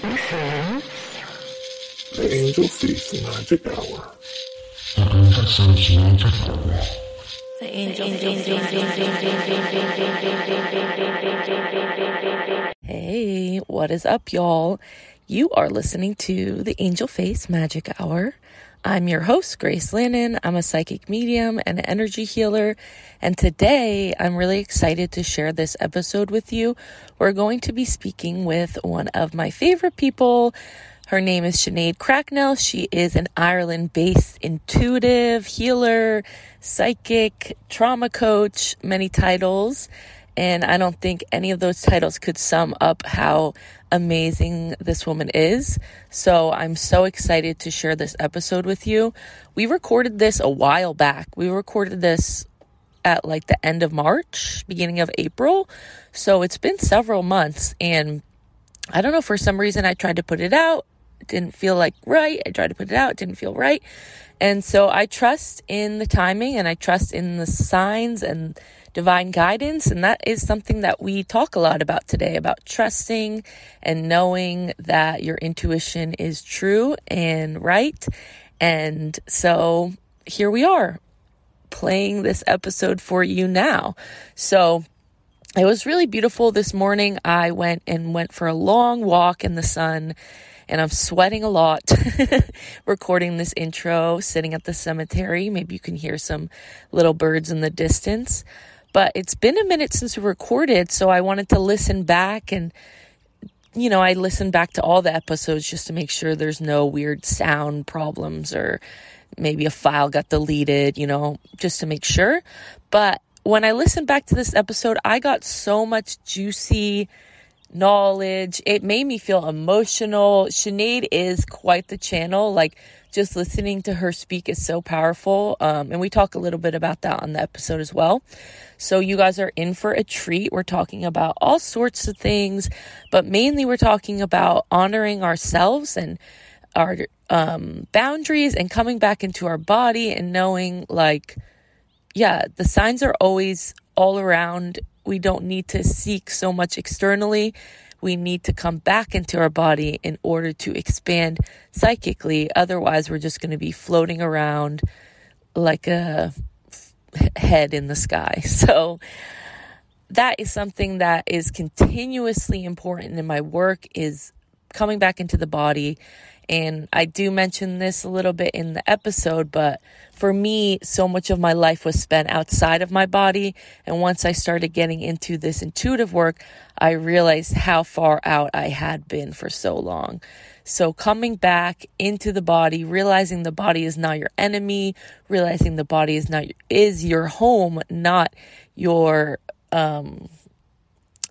The Angel Face Magic Hour. The Angel Hey, what is up, y'all? You are listening to the Angel Face Magic Hour. I'm your host, Grace Lannon. I'm a psychic medium and energy healer. And today I'm really excited to share this episode with you. We're going to be speaking with one of my favorite people. Her name is Sinead Cracknell. She is an Ireland based intuitive healer, psychic, trauma coach, many titles. And I don't think any of those titles could sum up how amazing this woman is. So I'm so excited to share this episode with you. We recorded this a while back. We recorded this at like the end of March, beginning of April. So it's been several months. And I don't know, for some reason, I tried to put it out. It didn't feel like right. I tried to put it out. Didn't feel right. And so I trust in the timing and I trust in the signs and divine guidance. And that is something that we talk a lot about today about trusting and knowing that your intuition is true and right. And so here we are playing this episode for you now. So it was really beautiful this morning. I went and went for a long walk in the sun and I'm sweating a lot recording this intro, sitting at the cemetery. Maybe you can hear some little birds in the distance. But it's been a minute since we recorded, so I wanted to listen back and you know, I listened back to all the episodes just to make sure there's no weird sound problems or maybe a file got deleted, you know, just to make sure. But when I listened back to this episode, I got so much juicy knowledge. It made me feel emotional. Sinead is quite the channel. Like, just listening to her speak is so powerful. Um, and we talk a little bit about that on the episode as well. So you guys are in for a treat. We're talking about all sorts of things, but mainly we're talking about honoring ourselves and our um, boundaries and coming back into our body and knowing like, yeah, the signs are always all around. We don't need to seek so much externally we need to come back into our body in order to expand psychically. Otherwise, we're just going to be floating around like a head in the sky. So, that is something that is continuously important in my work is coming back into the body and I do mention this a little bit in the episode, but for me, so much of my life was spent outside of my body. And once I started getting into this intuitive work, I realized how far out I had been for so long. So coming back into the body, realizing the body is not your enemy, realizing the body is not is your home, not your um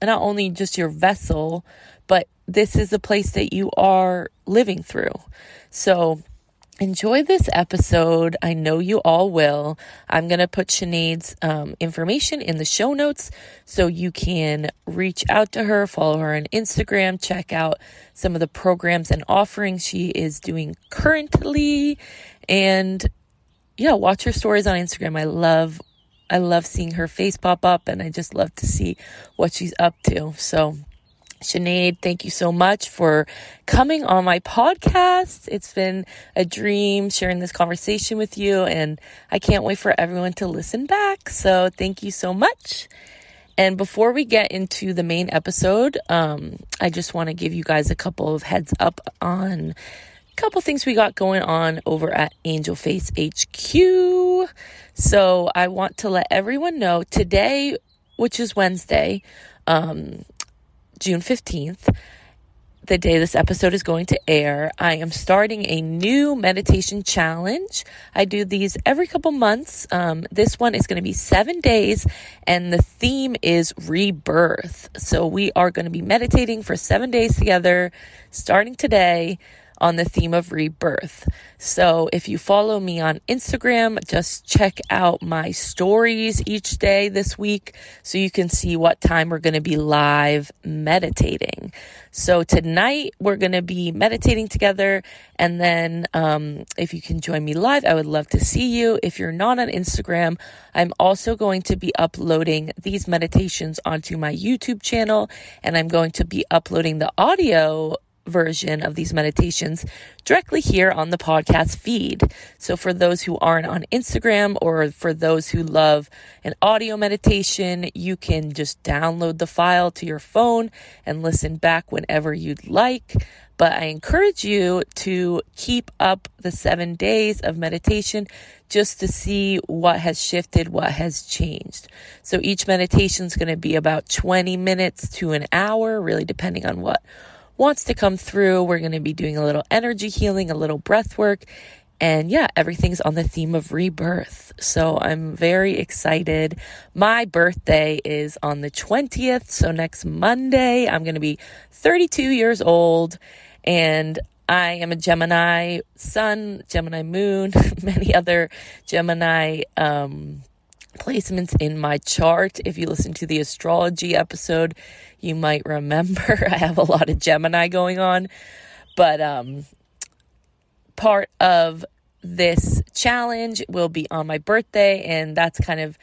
not only just your vessel, but this is a place that you are living through. So enjoy this episode. I know you all will. I'm going to put Sinead's um, information in the show notes so you can reach out to her, follow her on Instagram, check out some of the programs and offerings she is doing currently. And yeah, watch her stories on Instagram. I love I love seeing her face pop up and I just love to see what she's up to. So Sinead, thank you so much for coming on my podcast. It's been a dream sharing this conversation with you, and I can't wait for everyone to listen back. So, thank you so much. And before we get into the main episode, um, I just want to give you guys a couple of heads up on a couple things we got going on over at Angel Face HQ. So, I want to let everyone know today, which is Wednesday, um, June 15th, the day this episode is going to air, I am starting a new meditation challenge. I do these every couple months. Um, this one is going to be seven days, and the theme is rebirth. So we are going to be meditating for seven days together, starting today on the theme of rebirth. So if you follow me on Instagram, just check out my stories each day this week so you can see what time we're going to be live meditating. So tonight we're going to be meditating together. And then um, if you can join me live, I would love to see you. If you're not on Instagram, I'm also going to be uploading these meditations onto my YouTube channel and I'm going to be uploading the audio version of these meditations directly here on the podcast feed. So for those who aren't on Instagram or for those who love an audio meditation, you can just download the file to your phone and listen back whenever you'd like. But I encourage you to keep up the seven days of meditation just to see what has shifted, what has changed. So each meditation is going to be about 20 minutes to an hour, really depending on what wants to come through. We're going to be doing a little energy healing, a little breath work. And yeah, everything's on the theme of rebirth. So I'm very excited. My birthday is on the 20th. So next Monday, I'm going to be 32 years old. And I am a Gemini sun, Gemini moon, many other Gemini um, placements in my chart. If you listen to the astrology episode, you might remember I have a lot of Gemini going on. But um, part of this challenge will be on my birthday, and that's kind of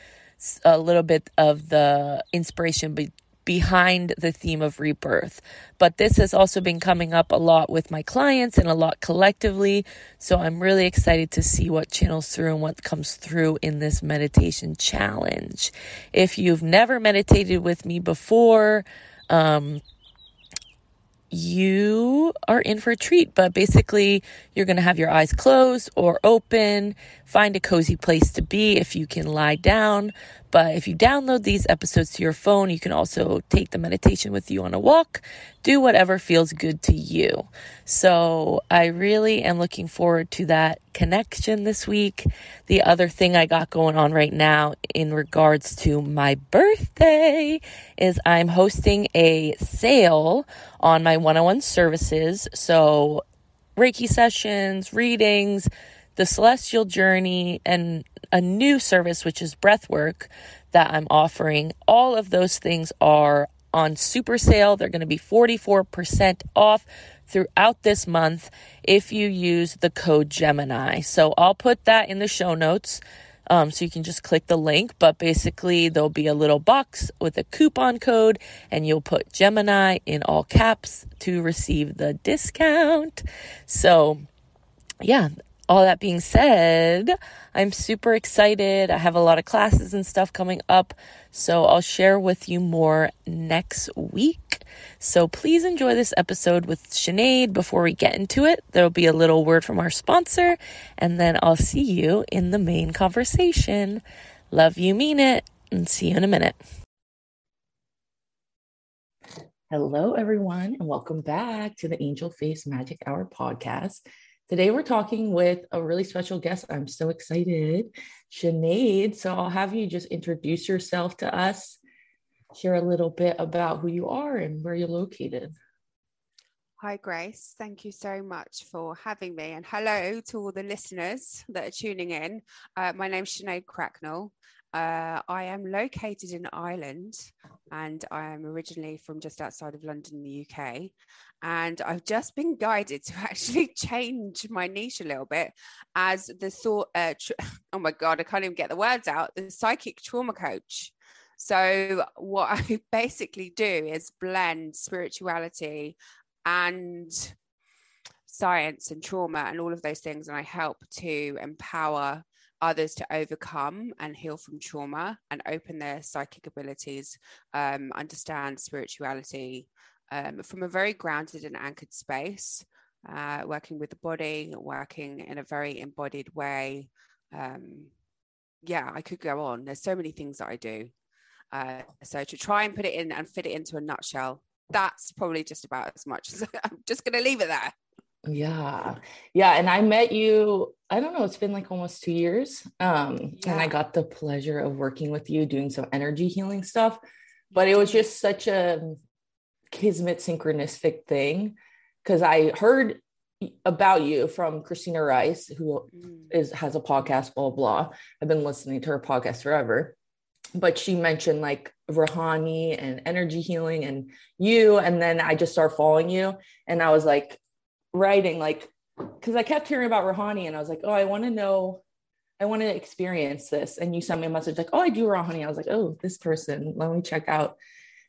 a little bit of the inspiration be- behind the theme of rebirth. But this has also been coming up a lot with my clients and a lot collectively. So I'm really excited to see what channels through and what comes through in this meditation challenge. If you've never meditated with me before, um, you are in for a treat. But basically, you're going to have your eyes closed or open. Find a cozy place to be if you can lie down. But if you download these episodes to your phone, you can also take the meditation with you on a walk. Do whatever feels good to you. So I really am looking forward to that connection this week. The other thing I got going on right now in regards to my birthday is I'm hosting a sale on my one on one services. So Reiki sessions, readings, the celestial journey, and a new service, which is breath work that I'm offering. All of those things are on super sale. They're going to be 44% off throughout this month if you use the code Gemini. So I'll put that in the show notes. Um, so you can just click the link, but basically there'll be a little box with a coupon code and you'll put Gemini in all caps to receive the discount. So yeah, all that being said, I'm super excited. I have a lot of classes and stuff coming up, so I'll share with you more next week. So please enjoy this episode with Sinead. Before we get into it, there'll be a little word from our sponsor, and then I'll see you in the main conversation. Love you, mean it, and see you in a minute. Hello, everyone, and welcome back to the Angel Face Magic Hour podcast. Today we're talking with a really special guest. I'm so excited, Sinead. So I'll have you just introduce yourself to us, share a little bit about who you are and where you're located. Hi, Grace. Thank you so much for having me. And hello to all the listeners that are tuning in. Uh, my is Sinead Cracknell. Uh, I am located in Ireland and I am originally from just outside of London, the UK. And I've just been guided to actually change my niche a little bit as the thought, uh, tr- oh my God, I can't even get the words out, the psychic trauma coach. So, what I basically do is blend spirituality and science and trauma and all of those things. And I help to empower others to overcome and heal from trauma and open their psychic abilities, um, understand spirituality um, from a very grounded and anchored space, uh, working with the body, working in a very embodied way. Um, yeah, I could go on. There's so many things that I do. Uh, so to try and put it in and fit it into a nutshell, that's probably just about as much as I'm just going to leave it there. Yeah. Yeah. And I met you, I don't know, it's been like almost two years. Um, yeah. and I got the pleasure of working with you doing some energy healing stuff. But it was just such a kismet synchronistic thing because I heard about you from Christina Rice, who mm. is has a podcast, blah blah. I've been listening to her podcast forever. But she mentioned like Rahanni and energy healing and you. And then I just started following you. And I was like, writing like because I kept hearing about Rahanni and I was like, oh, I want to know, I want to experience this. And you sent me a message like, oh, I do Rahanni. I was like, oh, this person, let me check out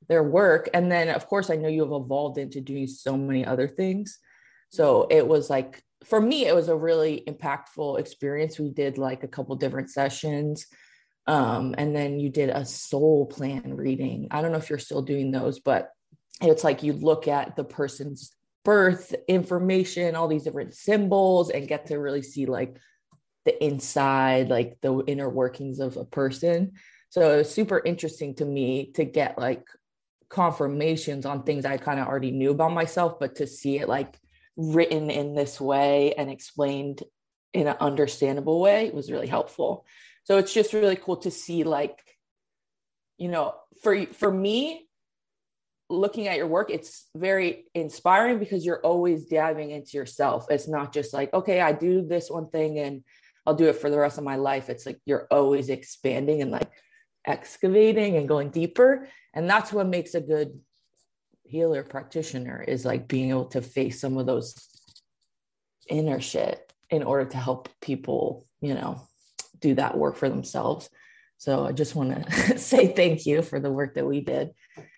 their work. And then, of course, I know you have evolved into doing so many other things. So it was like, for me, it was a really impactful experience. We did like a couple different sessions. Um, and then you did a soul plan reading. I don't know if you're still doing those, but it's like you look at the person's birth information, all these different symbols, and get to really see like the inside, like the inner workings of a person. So it was super interesting to me to get like confirmations on things I kind of already knew about myself, but to see it like written in this way and explained in an understandable way was really helpful. So it's just really cool to see like, you know, for for me, looking at your work, it's very inspiring because you're always diving into yourself. It's not just like, okay, I do this one thing and I'll do it for the rest of my life. It's like you're always expanding and like excavating and going deeper. And that's what makes a good healer practitioner is like being able to face some of those inner shit in order to help people, you know, do that work for themselves. So I just want to say thank you for the work that we did.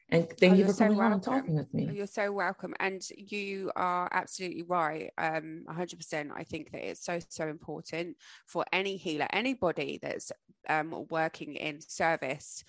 And thank oh, you for so coming welcome. on and talking with me. You're so welcome. And you are absolutely right. Um, 100%. I think that it's so, so important for any healer, anybody that's um, working in service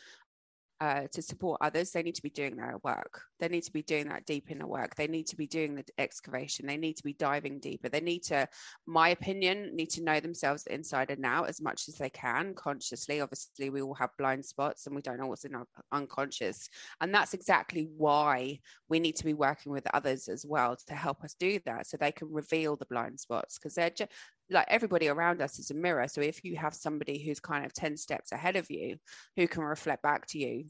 uh, to support others, they need to be doing their work. They need to be doing that deep inner work. They need to be doing the excavation. They need to be diving deeper. They need to, my opinion, need to know themselves inside and out as much as they can consciously. Obviously, we all have blind spots and we don't know what's in our unconscious. And that's exactly why we need to be working with others as well to help us do that so they can reveal the blind spots because they're just like everybody around us is a mirror. So if you have somebody who's kind of 10 steps ahead of you who can reflect back to you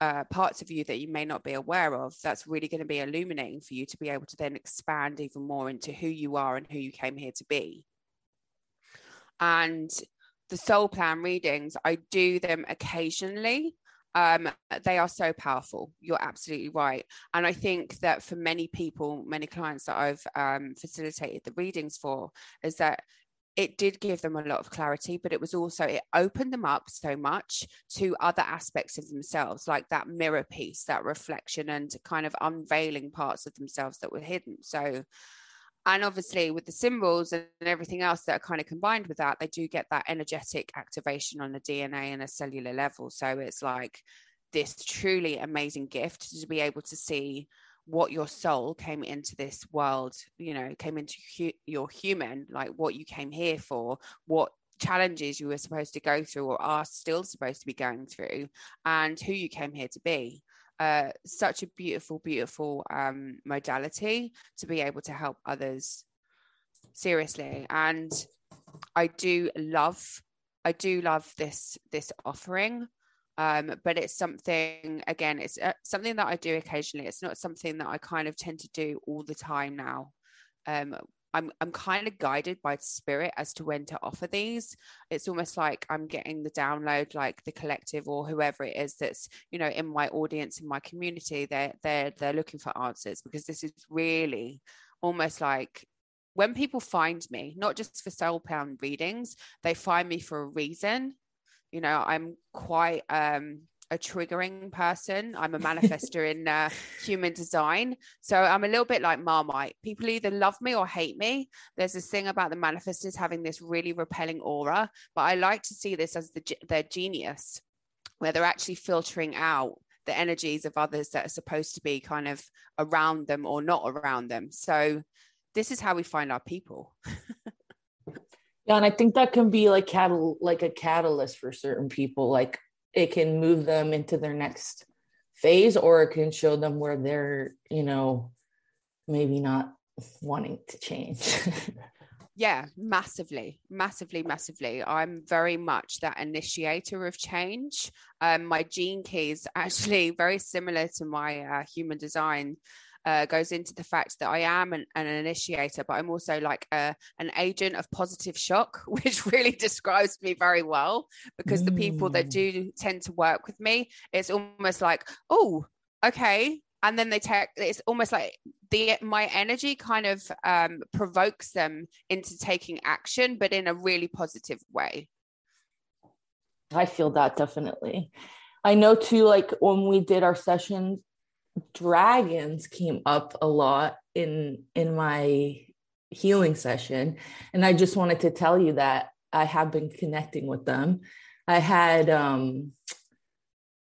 uh, parts of you that you may not be aware of, that's really going to be illuminating for you to be able to then expand even more into who you are and who you came here to be. And the soul plan readings, I do them occasionally. Um, they are so powerful. You're absolutely right. And I think that for many people, many clients that I've um, facilitated the readings for, is that it did give them a lot of clarity, but it was also, it opened them up so much to other aspects of themselves, like that mirror piece, that reflection, and kind of unveiling parts of themselves that were hidden. So, and obviously with the symbols and everything else that are kind of combined with that, they do get that energetic activation on a DNA and a cellular level. So it's like this truly amazing gift to be able to see what your soul came into this world, you know, came into hu- your human, like what you came here for, what challenges you were supposed to go through or are still supposed to be going through, and who you came here to be. Uh, such a beautiful, beautiful um, modality to be able to help others. Seriously. And I do love, I do love this this offering. Um, but it's something again it's uh, something that i do occasionally. It's not something that i kind of tend to do all the time now. Um, I'm I'm kind of guided by spirit as to when to offer these. It's almost like I'm getting the download, like the collective or whoever it is that's you know in my audience in my community. They're they're they're looking for answers because this is really almost like when people find me, not just for soul plan readings, they find me for a reason you know i'm quite um a triggering person. I'm a manifester in uh, human design. So I'm a little bit like Marmite. People either love me or hate me. There's this thing about the manifestors having this really repelling aura, but I like to see this as the, their genius, where they're actually filtering out the energies of others that are supposed to be kind of around them or not around them. So this is how we find our people. Yeah, and I think that can be like catal like a catalyst for certain people. Like it can move them into their next phase, or it can show them where they're, you know, maybe not wanting to change. yeah, massively, massively, massively. I'm very much that initiator of change. Um, my gene key is actually very similar to my uh, human design uh, goes into the fact that I am an, an initiator, but I'm also like a, an agent of positive shock, which really describes me very well because mm. the people that mm. do tend to work with me, it's almost like, oh, okay. And then they take it's almost like the my energy kind of um, provokes them into taking action, but in a really positive way. I feel that definitely. I know too, like when we did our sessions, dragons came up a lot in in my healing session. And I just wanted to tell you that I have been connecting with them. I had um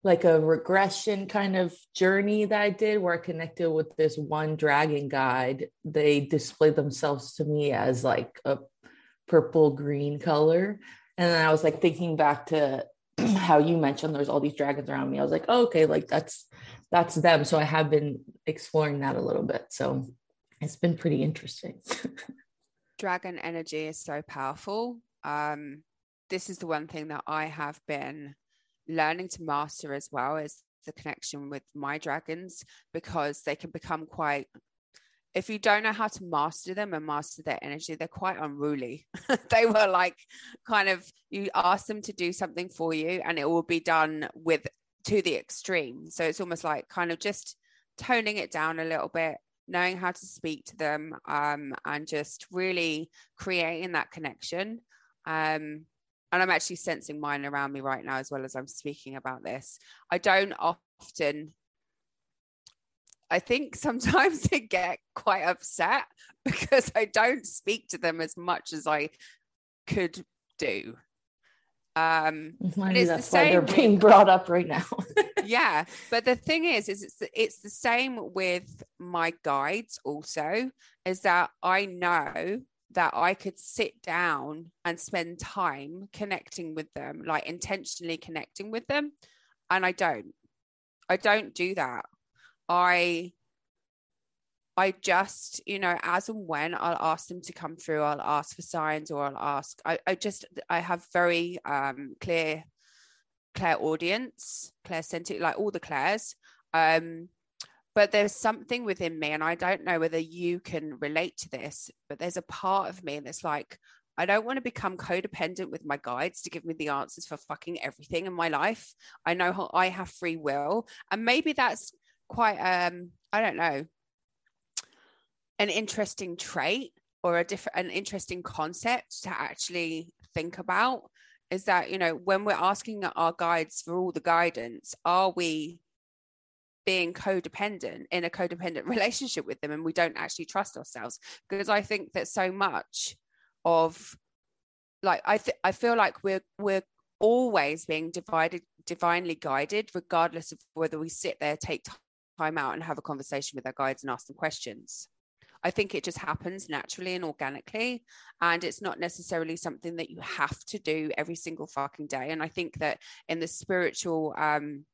like a regression kind of journey that I did where I connected with this one dragon guide. They displayed themselves to me as like a purple green color. And then I was like thinking back to how you mentioned there's all these dragons around me. I was like, oh, okay, like that's that's them. So I have been exploring that a little bit. So it's been pretty interesting. Dragon energy is so powerful. Um, this is the one thing that I have been learning to master as well is the connection with my dragons because they can become quite if you don't know how to master them and master their energy, they're quite unruly. they were like kind of you ask them to do something for you and it will be done with to the extreme. So it's almost like kind of just toning it down a little bit, knowing how to speak to them, um, and just really creating that connection. Um, and I'm actually sensing mine around me right now as well as I'm speaking about this. I don't often I think sometimes they get quite upset because I don't speak to them as much as I could do. Um, Maybe that's the why they're being brought up right now. yeah, but the thing is, is it's it's the same with my guides. Also, is that I know that I could sit down and spend time connecting with them, like intentionally connecting with them. And I don't. I don't do that. I I just, you know, as and when I'll ask them to come through, I'll ask for signs or I'll ask. I, I just I have very um clear audience clairsentient, like all the clairs. Um but there's something within me and i don't know whether you can relate to this but there's a part of me that's like i don't want to become codependent with my guides to give me the answers for fucking everything in my life i know how i have free will and maybe that's quite um i don't know an interesting trait or a different an interesting concept to actually think about is that you know when we're asking our guides for all the guidance are we being codependent in a codependent relationship with them and we don't actually trust ourselves? Because i think that so much of like i th- i feel like we're we're always being divided divinely guided regardless of whether we sit there take time out and have a conversation with our guides and ask them questions I think it just happens naturally and organically. And it's not necessarily something that you have to do every single fucking day. And I think that in the spiritual um,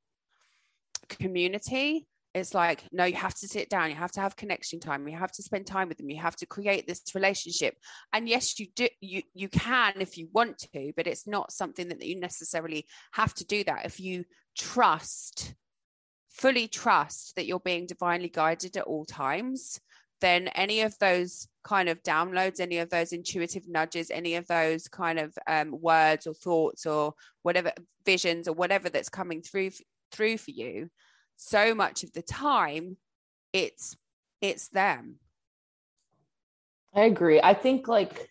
community it's like no you have to sit down you have to have connection time you have to spend time with them you have to create this relationship and yes you do you you can if you want to but it's not something that you necessarily have to do that if you trust fully trust that you're being divinely guided at all times then any of those kind of downloads, any of those intuitive nudges, any of those kind of um, words or thoughts or whatever visions or whatever that's coming through through for you so much of the time it's it's them. I agree. I think like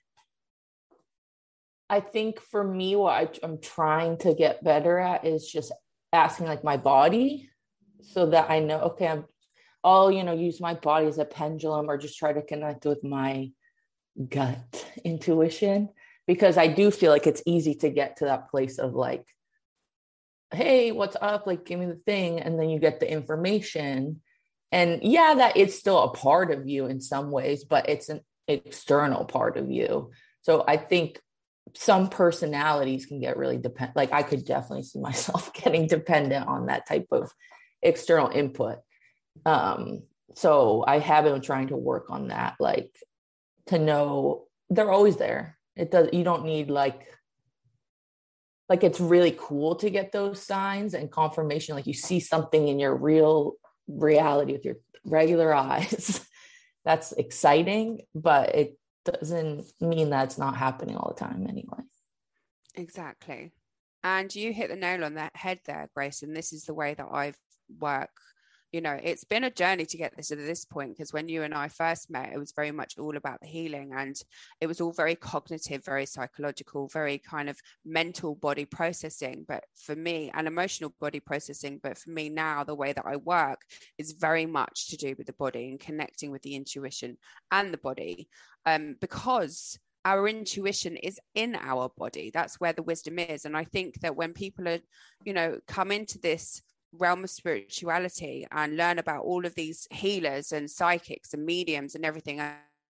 i think for me what I, i'm trying to get better at is just asking like my body so that i know okay i'm i'll you know use my body as a pendulum or just try to connect with my gut intuition because i do feel like it's easy to get to that place of like hey what's up? Like give me the thing. And then you get the information. And yeah that it's still a part of you in some ways but it's an external part of you. So i think some personalities can get really dependent like i could definitely see myself getting dependent on that type of external input. Um so i have been trying to work on that like to know they're always there. It does you don't need like like it's really cool to get those signs and confirmation like you see something in your real reality with your regular eyes. That's exciting but it doesn't mean that it's not happening all the time anyway. Exactly. And you hit the nail on that head there grace and this is the way that i've work you know it's been a journey to get this to this point because when you and i first met it was very much all about the healing and it was all very cognitive very psychological very kind of mental body processing. But for me and emotional body processing but for me now the way that i work is very much to do with the body and connecting with the intuition and the body. Um, because our intuition is in our body. That's where the wisdom is. And i think that when people are you know come into this realm of spirituality and learn about all of these healers and psychics and mediums and everything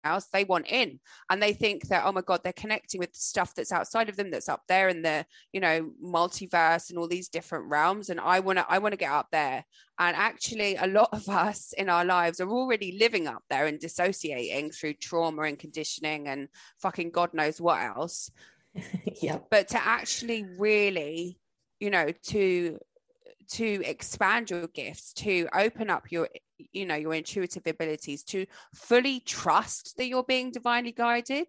else they want in. And they think that oh my god they're connecting with stuff that's outside of them that's up there in the you know multiverse and all these different realms. And i want to i want to get up there. And actually a lot of us in our lives are already living up there and dissociating through trauma and conditioning and fucking god knows what else. Yeah but to actually really you know to to expand your gifts to open up your you know your intuitive abilities to fully trust that you're being divinely guided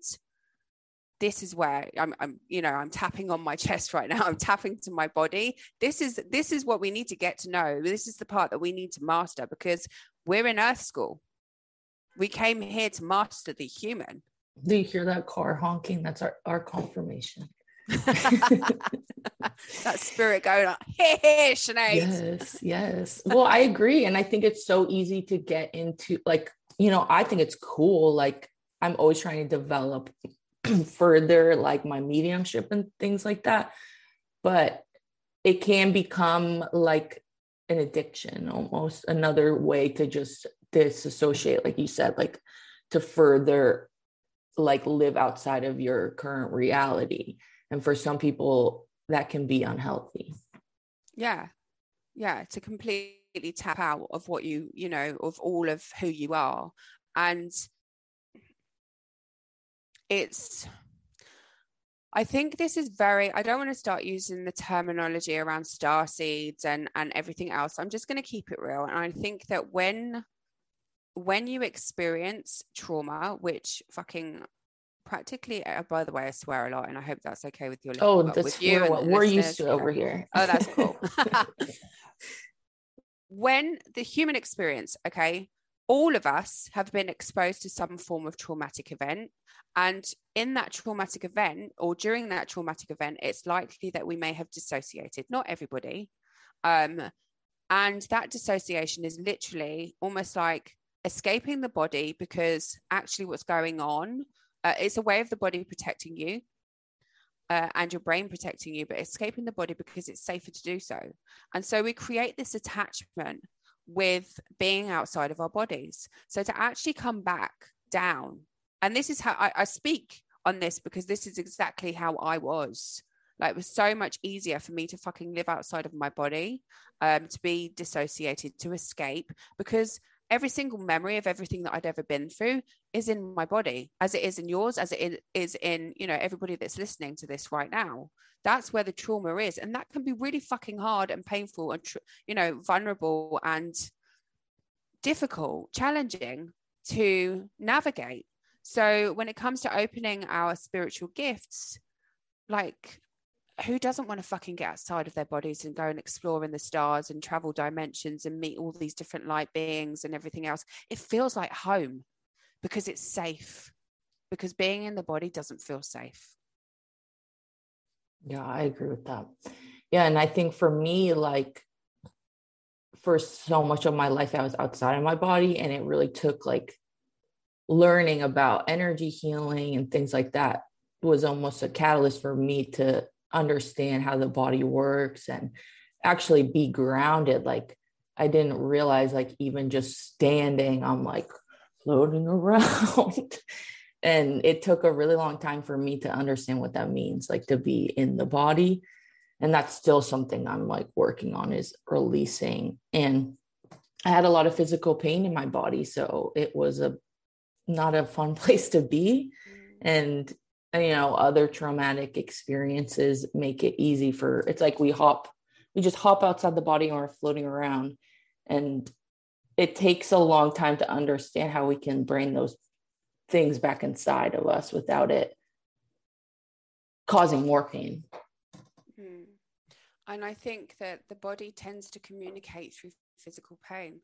this is where I'm, I'm you know i'm tapping on my chest right now. I'm tapping to my body. This is this is what we need to get to know. This is the part that we need to master because we're in earth school. We came here to master the human. Do you hear that car honking? That's our, our confirmation that spirit going on, hey, hey, Sinead. Yes, yes. Well, I agree. And I think it's so easy to get into, like, you know, I think it's cool. Like, I'm always trying to develop further, like, my mediumship and things like that. But it can become like an addiction, almost another way to just disassociate, like you said, like to further like live outside of your current reality and for some people that can be unhealthy yeah yeah to completely tap out of what you you know of all of who you are and it's I think this is very, I don't want to start using the terminology around star seeds and, and everything else. I'm just going to keep it real. And I think that when, when you experience trauma, which fucking practically uh, by the way i swear a lot and i hope that's okay with your oh that's you we're, we're used to over here. Oh that's cool. When the human experience okay all of us have been exposed to some form of traumatic event and in that traumatic event or during that traumatic event it's likely that we may have dissociated not everybody um, and that dissociation is literally almost like escaping the body because actually what's going on uh, it's a way of the body protecting you uh, and your brain protecting you, but escaping the body because it's safer to do so. And so we create this attachment with being outside of our bodies. So to actually come back down, and this is how I, I speak on this because this is exactly how I was. Like it was so much easier for me to fucking live outside of my body, um, to be dissociated, to escape, because every single memory of everything that I'd ever been through is in my body, as it is in yours, as it is in, you know, everybody that's listening to this right now. That's where the trauma is. And that can be really fucking hard and painful and, you know, vulnerable and difficult, challenging to navigate. So when it comes to opening our spiritual gifts, like who doesn't want to fucking get outside of their bodies and go and explore in the stars and travel dimensions and meet all these different light beings and everything else? It feels like home because it's safe, because being in the body doesn't feel safe. Yeah, I agree with that. Yeah. And I think for me, like, for so much of my life, I was outside of my body, and it really took like learning about energy healing and things like that was almost a catalyst for me to understand how the body works and actually be grounded like i didn't realize like even just standing i'm like floating around. And it took a really long time for me to understand what that means like to be in the body. And that's still something i'm like working on is releasing. And i had a lot of physical pain in my body so it was a not a fun place to be. And you know other traumatic experiences make it easy for it's like we hop we just hop outside the body and we're floating around. And it takes a long time to understand how we can bring those things back inside of us without it causing more pain hmm. and i think that the body tends to communicate through physical pain.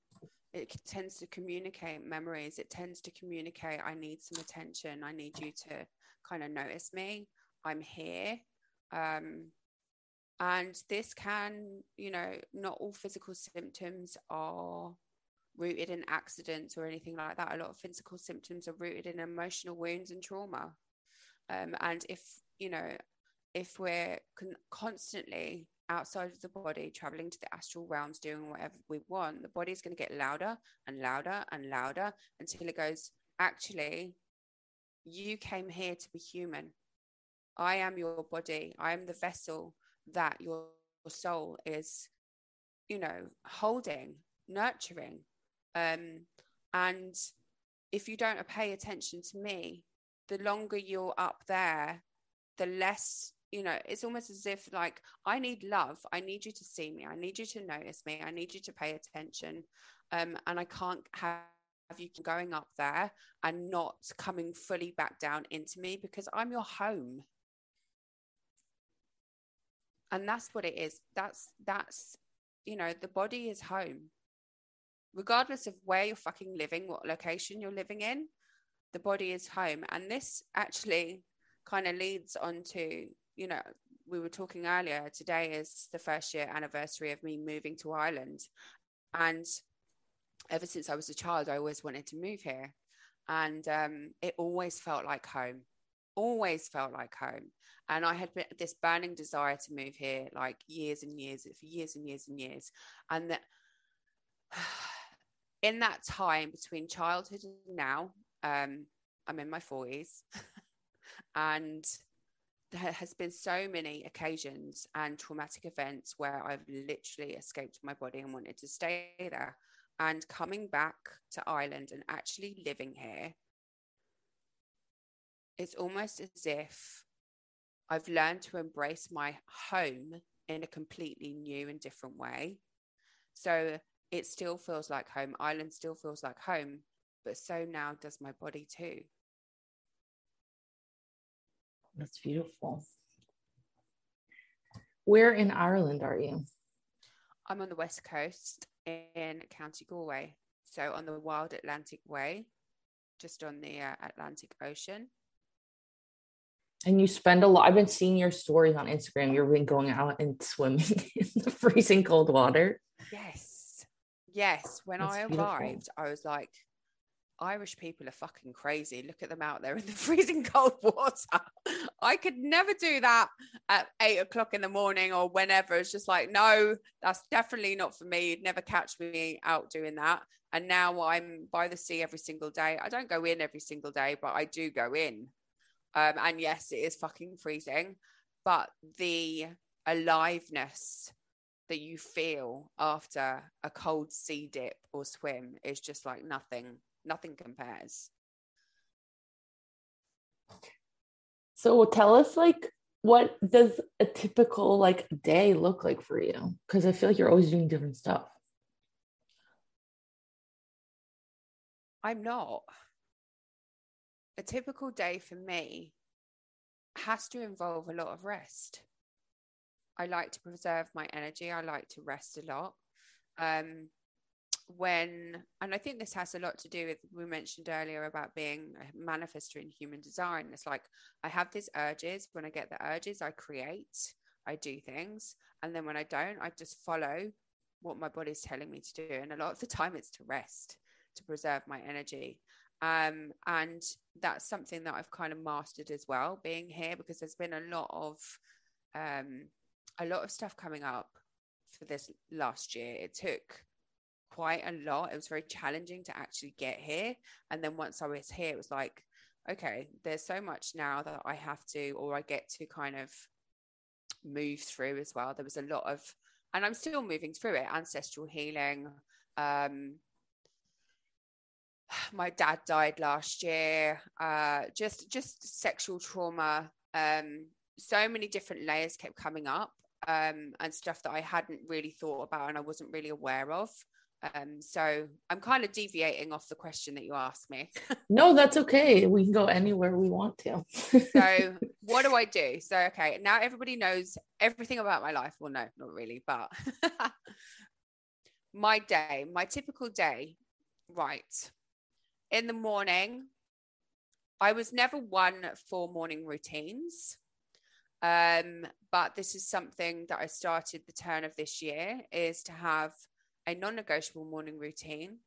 It tends to communicate memories. It tends to communicate, I need some attention. I need you to kind of notice me. I'm here. Um, and this can, you know, not all physical symptoms are rooted in accidents or anything like that. A lot of physical symptoms are rooted in emotional wounds and trauma. Um, and if, you know, if we're con- constantly outside of the body, traveling to the astral realms, doing whatever we want, the body's going to get louder and louder and louder until it goes, actually, you came here to be human. I am your body. I am the vessel that your soul is, you know, holding, nurturing. Um, and if you don't pay attention to me, the longer you're up there, the less, you know, it's almost as if like, I need love. I need you to see me. I need you to notice me. I need you to pay attention. Um, and I can't have you going up there and not coming fully back down into me because I'm your home and that's what it is that's that's you know the body is home regardless of where you're fucking living what location you're living in the body is home. And this actually kind of leads on to you know we were talking earlier today is the first year anniversary of me moving to ireland. And ever since i was a child i always wanted to move here. And um, it always felt like home always felt like home. And I had this burning desire to move here, like years and years, for years and years and years. And that in that time between childhood and now, um, I'm in my 40s, and there has been so many occasions and traumatic events where I've literally escaped my body and wanted to stay there. And coming back to Ireland and actually living here, it's almost as if I've learned to embrace my home in a completely new and different way. So it still feels like home. Ireland still feels like home, but so now does my body too. That's beautiful. Where in Ireland are you? I'm on the west coast in County Galway. So on the Wild Atlantic Way, just on the uh, Atlantic Ocean and you spend a lot i've been seeing your stories on instagram you've been going out and swimming in the freezing cold water yes yes when That's i beautiful. arrived i was like irish people are fucking crazy. Look at them out there in the freezing cold water. I could never do that at eight o'clock in the morning or whenever. It's just like no that's definitely not for me. You'd never catch me out doing that. And now i'm by the sea every single day. I don't go in every single day but i do go in. Um, and yes, it is fucking freezing, but the aliveness that you feel after a cold sea dip or swim is just like nothing, nothing compares. So tell us like what does a typical like day look like for you? Because I feel like you're always doing different stuff. I'm not a typical day for me has to involve a lot of rest. I like to preserve my energy. I like to rest a lot. Um, when, and I think this has a lot to do with, we mentioned earlier about being a manifester in human design. It's like I have these urges. When I get the urges, I create, I do things. And then when I don't, I just follow what my body's telling me to do. And a lot of the time, it's to rest, to preserve my energy. Um, and that's something that I've kind of mastered as well, being here because there's been a lot of um, a lot of stuff coming up for this last year. It took quite a lot. It was very challenging to actually get here. And then once I was here, it was like, okay, there's so much now that I have to, or I get to kind of move through as well. There was a lot of, and I'm still moving through it ancestral healing, um, my dad died last year uh, just just sexual trauma um, so many different layers kept coming up um, and stuff that i hadn't really thought about and i wasn't really aware of. Um, so i'm kind of deviating off the question that you asked me. No that's okay. We can go anywhere we want to. So what do i do? So okay now everybody knows everything about my life. Well no not really but my day, my typical day, right. In the morning, I was never one for morning routines. Um, but this is something that I started the turn of this year is to have a non-negotiable morning routine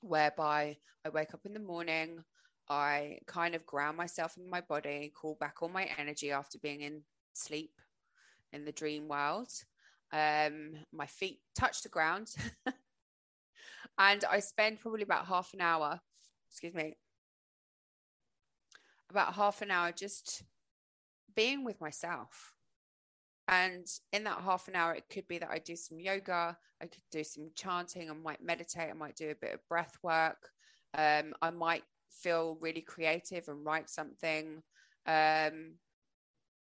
whereby I wake up in the morning, I kind of ground myself in my body, call back all my energy after being in sleep in the dream world. Um, my feet touch the ground. and I spend probably about half an hour, excuse me, about half an hour just being with myself. And in that half an hour, it could be that I do some yoga, I could do some chanting, I might meditate, I might do a bit of breath work. Um, I might feel really creative and write something. Um,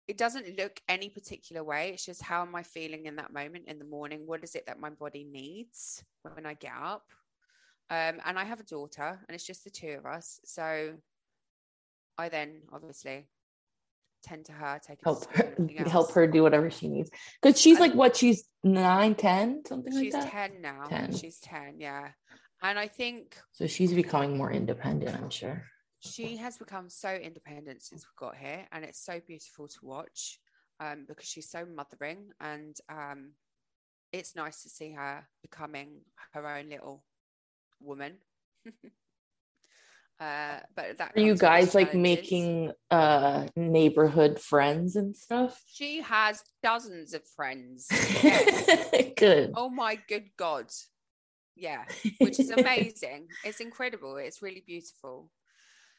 it doesn't look any particular way. It's just how am I feeling in that moment in the morning? What is it that my body needs when I get up? Um, and I have a daughter, and it's just the two of us. So I then obviously tend to her, take help her, help her do whatever she needs. Because she's like what? She's nine, ten, something she's like that. She's ten now. 10. She's ten, yeah. And I think so. She's becoming more independent. I'm sure she has become so independent since we got here, and it's so beautiful to watch um, because she's so mothering, and um, it's nice to see her becoming her own little woman. Uh, but that are you guys like making uh neighborhood friends and stuff? She has dozens of friends. good. Oh my good god. Yeah, which is amazing. it's incredible. It's really beautiful.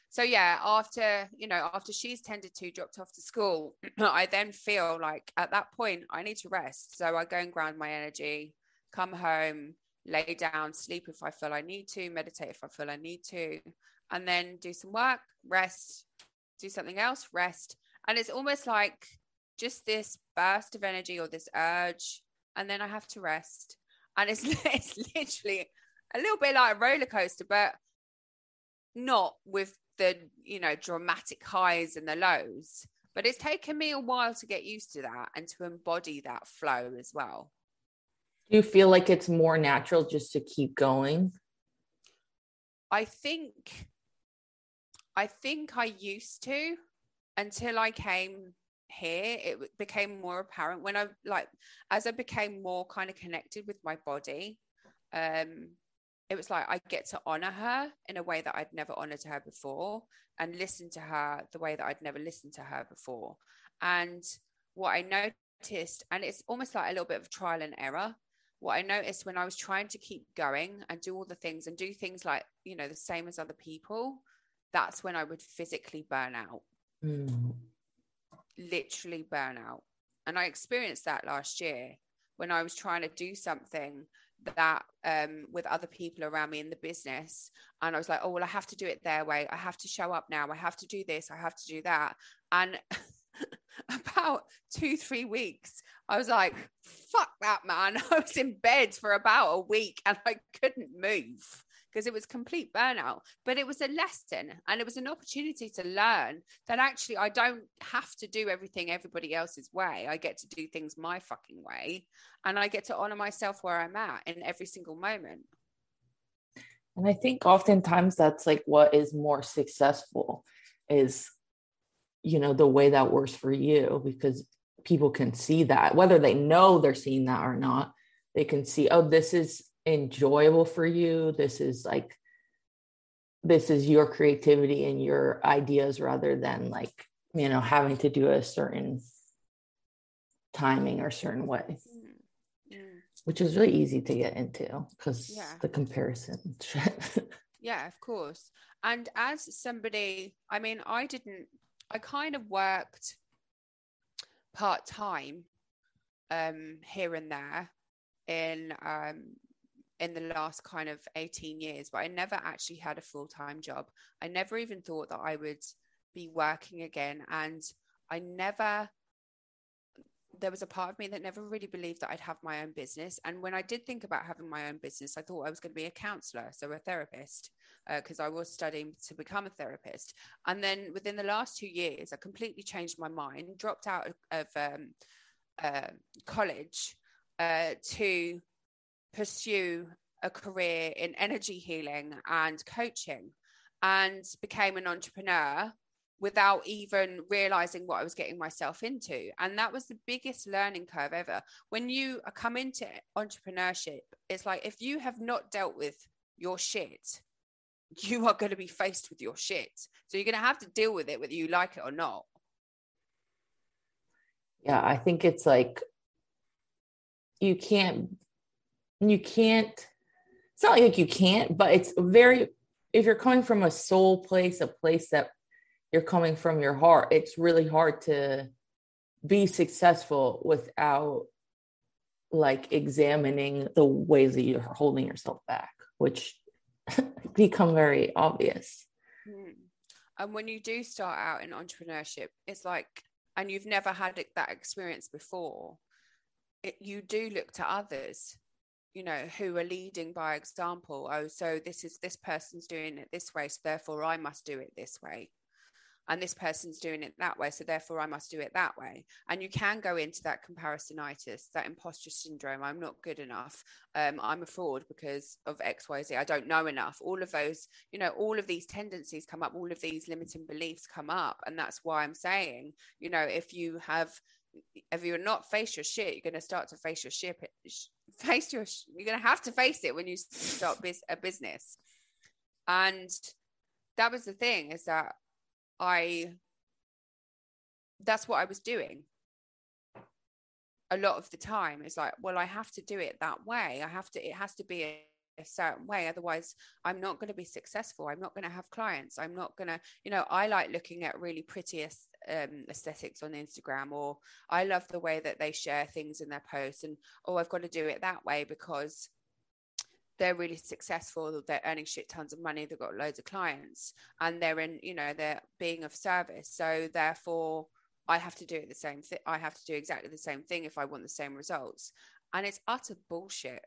So yeah, after you know, after she's tended to dropped off to school, I then feel like at that point I need to rest. So I go and ground my energy, come home, lay down, sleep if I feel I need to, meditate if I feel I need to, and then do some work, rest, do something else, rest. And it's almost like just this burst of energy or this urge, and then I have to rest. And it's, it's literally a little bit like a roller coaster, but not with the, you know, dramatic highs and the lows. But it's taken me a while to get used to that and to embody that flow as well. Do you feel like it's more natural just to keep going? I think I think I used to until I came here it became more apparent when I like as I became more kind of connected with my body um it was like I get to honor her in a way that I'd never honored her before and listen to her the way that I'd never listened to her before. And what I noticed and it's almost like a little bit of trial and error what I noticed when I was trying to keep going and do all the things and do things like you know the same as other people that's when I would physically burn out. Mm. Literally burn out. And I experienced that last year when I was trying to do something that um, with other people around me in the business. And I was like, oh, well, I have to do it their way. I have to show up now. I have to do this. I have to do that. And about two, three weeks, I was like, fuck that, man. I was in bed for about a week and I couldn't move because it was complete burnout. But it was a lesson and it was an opportunity to learn that actually I don't have to do everything everybody else's way. I get to do things my fucking way and I get to honor myself where I'm at in every single moment. And I think oftentimes that's like what is more successful is, you know, the way that works for you because people can see that, whether they know they're seeing that or not, they can see, oh, this is enjoyable for you this is like this is your creativity and your ideas rather than like you know having to do a certain timing or certain way mm. Mm. which is really easy to get into because yeah. the comparison yeah of course and as somebody i mean i didn't i kind of worked part-time um here and there in um in the last kind of 18 years, but I never actually had a full time job. I never even thought that I would be working again. And I never, there was a part of me that never really believed that I'd have my own business. And when I did think about having my own business, I thought I was going to be a counselor, so a therapist, because uh, I was studying to become a therapist. And then within the last two years, I completely changed my mind, dropped out of, um, uh, college uh, to pursue a career in energy healing and coaching and became an entrepreneur without even realizing what I was getting myself into. And that was the biggest learning curve ever. When you come into entrepreneurship, it's like if you have not dealt with your shit, you are going to be faced with your shit. So you're going to have to deal with it whether you like it or not. Yeah, I think it's like you can't, you can't, it's not like you can't, but it's very, if you're coming from a soul place, a place that you're coming from your heart, it's really hard to be successful without like examining the ways that you're holding yourself back, which become very obvious. Hmm. And when you do start out in entrepreneurship, it's like, and you've never had that experience before, it, you do look to others, you know, who are leading by example. Oh, so this is this person's doing it this way, so therefore I must do it this way. And this person's doing it that way so therefore i must do it that way. And you can go into that comparisonitis that imposter syndrome i'm not good enough. Um, i'm a fraud because of xyz i don't know enough. All of those you know all of these tendencies come up all of these limiting beliefs come up. And that's why i'm saying you know if you have if you're not face your shit you're going to start to face your shit face your you're going to have to face it when you start a business and that was the thing is that I that's what I was doing a lot of the time. It's like, well, I have to do it that way. I have to, it has to be a, a certain way. Otherwise, I'm not going to be successful. I'm not going to have clients. I'm not going to, you know, I like looking at really pretty um, aesthetics on Instagram, or I love the way that they share things in their posts. And, oh, I've got to do it that way because they're really successful they're earning shit tons of money they've got loads of clients and they're in you know they're being of service so therefore i have to do it the same thing i have to do exactly the same thing if i want the same results and it's utter bullshit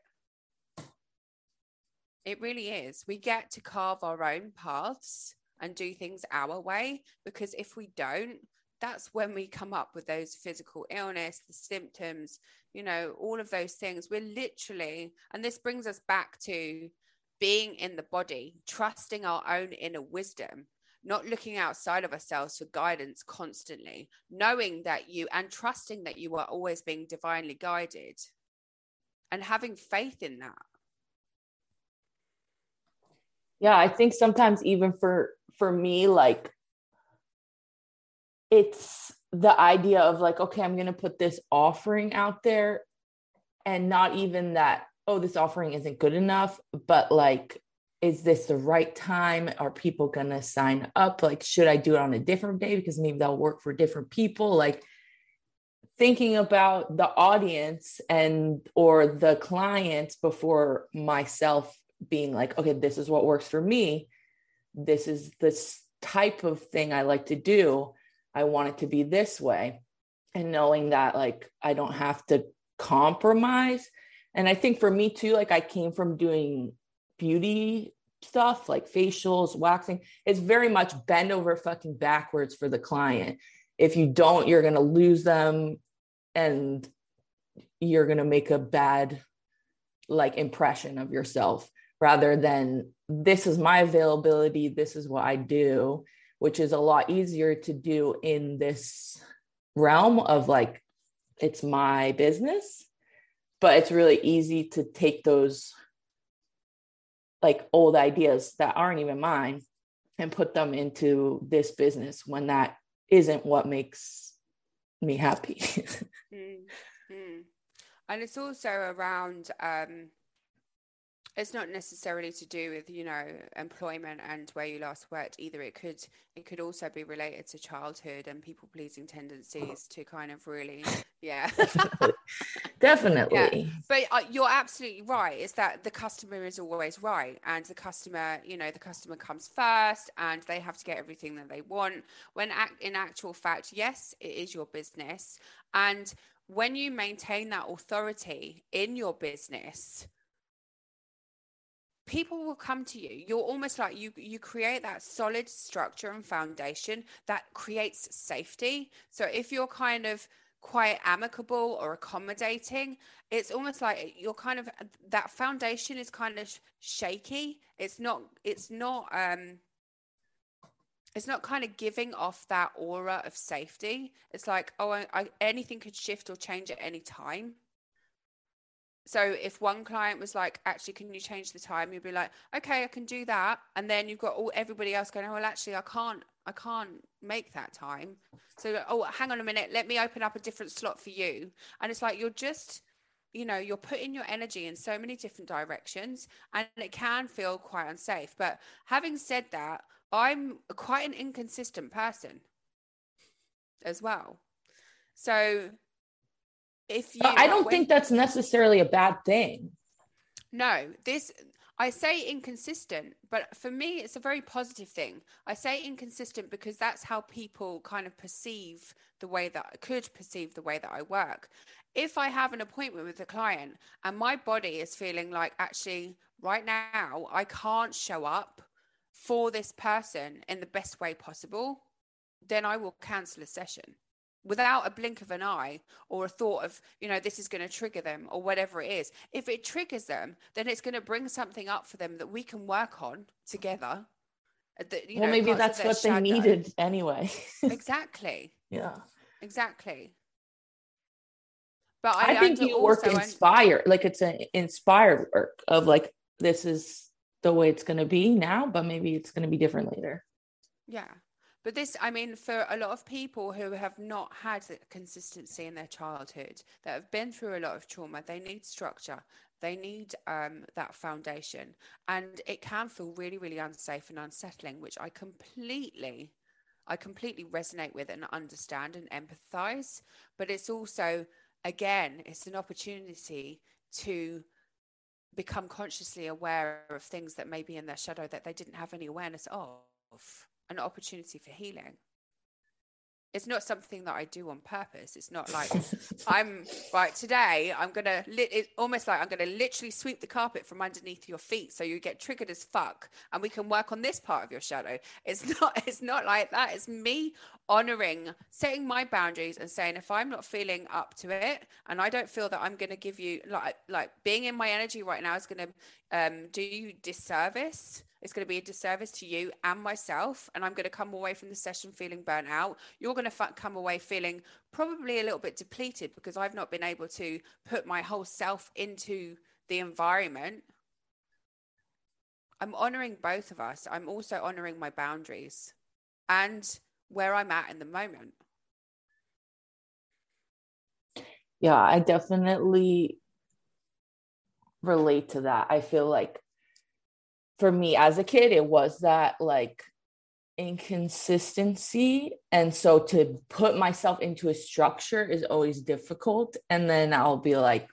it really is we get to carve our own paths and do things our way because if we don't that's when we come up with those physical illness, the symptoms, you know, all of those things. We're literally, and this brings us back to being in the body, trusting our own inner wisdom, not looking outside of ourselves for guidance constantly, knowing that you and trusting that you are always being divinely guided and having faith in that. Yeah, I think sometimes even for for me like it's the idea of like okay i'm going to put this offering out there and not even that oh this offering isn't good enough but like is this the right time? Are people going to sign up? Like should i do it on a different day because maybe that'll work for different people? Like thinking about the audience and or the clients before myself being like okay this is what works for me this is this type of thing i like to do I want it to be this way. And knowing that like I don't have to compromise. And I think for me too, like I came from doing beauty stuff like facials, waxing. It's very much bend over fucking backwards for the client. If you don't, you're going to lose them and you're going to make a bad like impression of yourself rather than this is my availability, this is what I do which is a lot easier to do in this realm of like it's my business but it's really easy to take those like old ideas that aren't even mine and put them into this business when that isn't what makes me happy mm-hmm. and it's also around um it's not necessarily to do with you know employment and where you last worked either. It could it could also be related to childhood and people pleasing tendencies to kind of really yeah. Definitely, Yeah. but uh, you're absolutely right. Is that the customer is always right and the customer you know the customer comes first and they have to get everything that they want. When act in actual fact yes it is your business. And when you maintain that authority in your business people will come to you. You're almost like you you create that solid structure and foundation that creates safety. So if you're kind of quite amicable or accommodating it's almost like you're kind of that foundation is kind of shaky. It's not it's not um it's not kind of giving off that aura of safety. It's like oh I, I, anything could shift or change at any time so if one client was like actually can you change the time? you'd be like okay i can do that. And then you've got all everybody else going oh well actually i can't i can't make that time. So oh hang on a minute let me open up a different slot for you. And it's like you're just you know you're putting your energy in so many different directions and it can feel quite unsafe. But having said that i'm quite an inconsistent person as well. So if you i don't when, think that's necessarily a bad thing no this I say inconsistent, but for me, it's a very positive thing. I say inconsistent because that's how people kind of perceive the way that I could perceive the way that I work. If I have an appointment with a client and my body is feeling like actually right now I can't show up for this person in the best way possible, then I will cancel a session without a blink of an eye or a thought of you know this is going to trigger them or whatever it is if it triggers them then it's going to bring something up for them that we can work on together. Uh, that, well know, maybe that's what shadow. they needed anyway. Exactly. Yeah. Exactly. But i, I think you work inspired like it's an inspired work of like this is the way it's going to be now but maybe it's going to be different later. Yeah but this, I mean, for a lot of people who have not had consistency in their childhood, that have been through a lot of trauma, they need structure. They need um, that foundation. And it can feel really, really unsafe and unsettling, which I completely, I completely resonate with and understand and empathize. But it's also, again, it's an opportunity to become consciously aware of things that may be in their shadow that they didn't have any awareness of an opportunity for healing. It's not something that I do on purpose. It's not like I'm right today. I'm gonna lit. It's almost like I'm gonna literally sweep the carpet from underneath your feet, so you get triggered as fuck, and we can work on this part of your shadow. It's not. It's not like that. It's me honoring, setting my boundaries, and saying if I'm not feeling up to it, and I don't feel that I'm gonna give you like like being in my energy right now is gonna um, do you disservice it's going to be a disservice to you and myself. And I'm going to come away from the session feeling burnt out. You're going to come away feeling probably a little bit depleted because I've not been able to put my whole self into the environment. I'm honoring both of us. I'm also honoring my boundaries and where I'm at in the moment. Yeah, I definitely relate to that. I feel like for me as a kid, it was that like inconsistency. And so to put myself into a structure is always difficult. And then I'll be like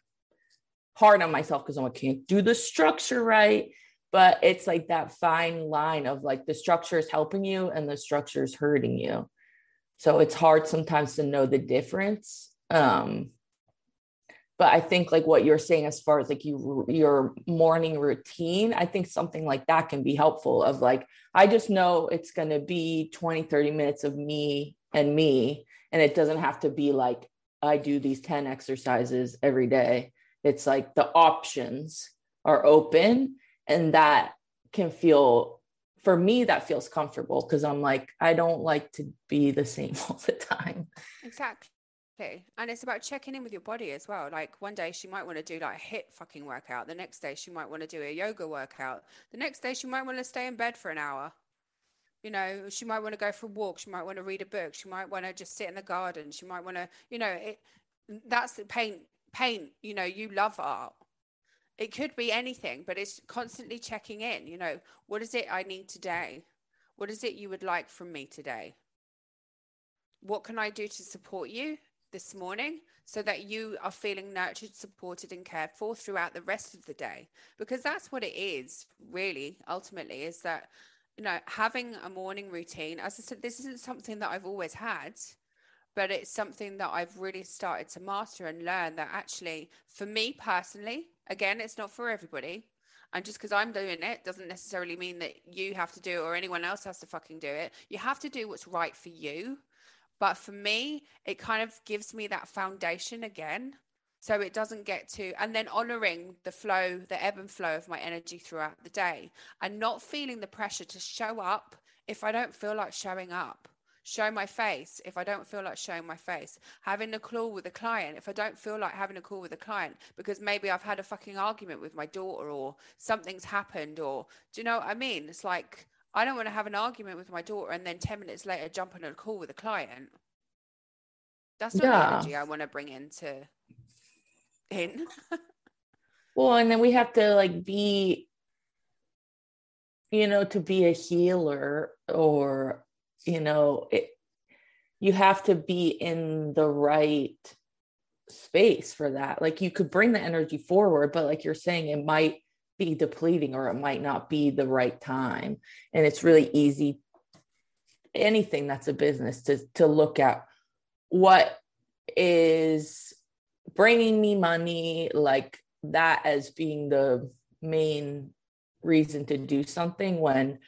hard on myself because I can't do the structure right. But it's like that fine line of like the structure is helping you and the structure is hurting you. So it's hard sometimes to know the difference. Um, but i think like what you're saying as far as like you your morning routine i think something like that can be helpful of like i just know it's going to be 20 30 minutes of me and me and it doesn't have to be like i do these 10 exercises every day. It's like the options are open and that can feel for me that feels comfortable because i'm like i don't like to be the same all the time. Exactly and it's about checking in with your body as well. Like one day she might want to do like a HIIT fucking workout. The next day she might want to do a yoga workout. The next day she might want to stay in bed for an hour. You know, she might want to go for a walk. She might want to read a book. She might want to just sit in the garden. She might want to, you know, it, that's the paint, paint, you know, you love art. It could be anything, but it's constantly checking in, you know, what is it I need today? What is it you would like from me today? What can I do to support you? This morning so that you are feeling nurtured, supported, and cared for throughout the rest of the day. Because that's what it is, really, ultimately, is that, you know, having a morning routine, as I said, this isn't something that I've always had, but it's something that I've really started to master and learn that actually, for me personally, again, it's not for everybody. And just because I'm doing it doesn't necessarily mean that you have to do it or anyone else has to fucking do it. You have to do what's right for you But for me, it kind of gives me that foundation again. So it doesn't get to, and then honoring the flow, the ebb and flow of my energy throughout the day and not feeling the pressure to show up if I don't feel like showing up show my face if I don't feel like showing my face, having a call with a client if I don't feel like having a call with a client because maybe I've had a fucking argument with my daughter or something's happened or do you know what I mean? It's like I don't want to have an argument with my daughter and then 10 minutes later jump on a call with a client. That's not yeah. the energy I want to bring into in. well, and then we have to like be you know to be a healer or you know it, you have to be in the right space for that like you could bring the energy forward but like you're saying it might be depleting or it might not be the right time and it's really easy anything that's a business to to look at what is bringing me money like that as being the main reason to do something when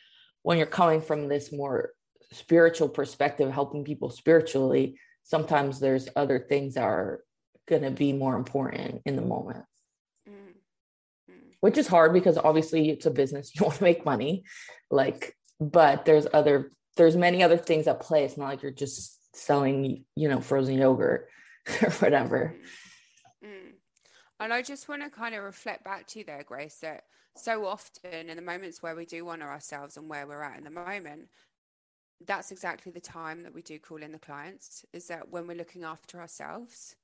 when you're coming from this more spiritual perspective, helping people spiritually, sometimes there's other things that are going to be more important in the moment. Which is hard because obviously it's a business, you want to make money. Like, but there's other, there's many other things at play. It's not like you're just selling, you know, frozen yogurt or whatever. Mm-hmm. And I just want to kind of reflect back to you there, Grace, that so often in the moments where we do honor ourselves and where we're at in the moment, that's exactly the time that we do call in the clients is that when we're looking after ourselves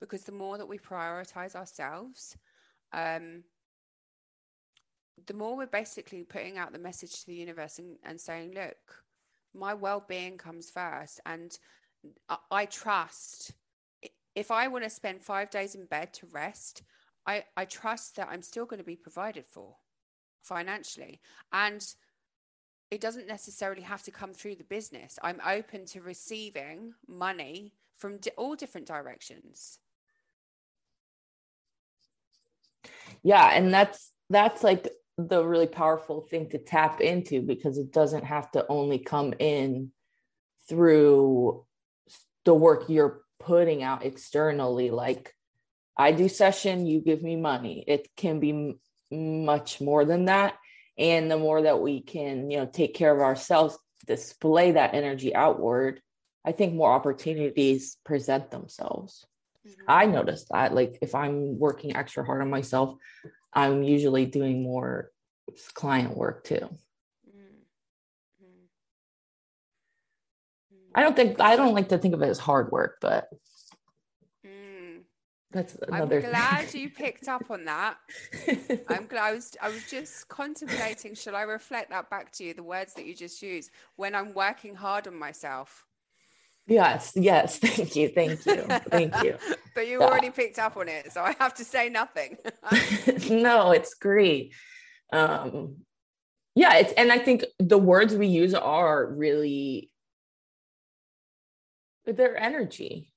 because the more that we prioritize ourselves um, the more we're basically putting out the message to the universe and, and saying look my well-being comes first and I, I trust if i want to spend five days in bed to rest I, I trust that i'm still going to be provided for financially and it doesn't necessarily have to come through the business. I'm open to receiving money from all different directions. Yeah, and that's that's like the really powerful thing to tap into because it doesn't have to only come in through the work you're putting out externally like I do session, you give me money. It can be m- much more than that and the more that we can you know take care of ourselves display that energy outward i think more opportunities present themselves mm-hmm. i noticed that like if i'm working extra hard on myself i'm usually doing more client work too mm-hmm. i don't think i don't like to think of it as hard work but that's another. I'm glad you picked up on that. I'm glad I was. I was just contemplating. Should I reflect that back to you? The words that you just used when I'm working hard on myself. Yes. Yes. Thank you. Thank you. Thank you. but you already picked up on it, so I have to say nothing. no, it's great. Um, yeah, it's and I think the words we use are really their energy.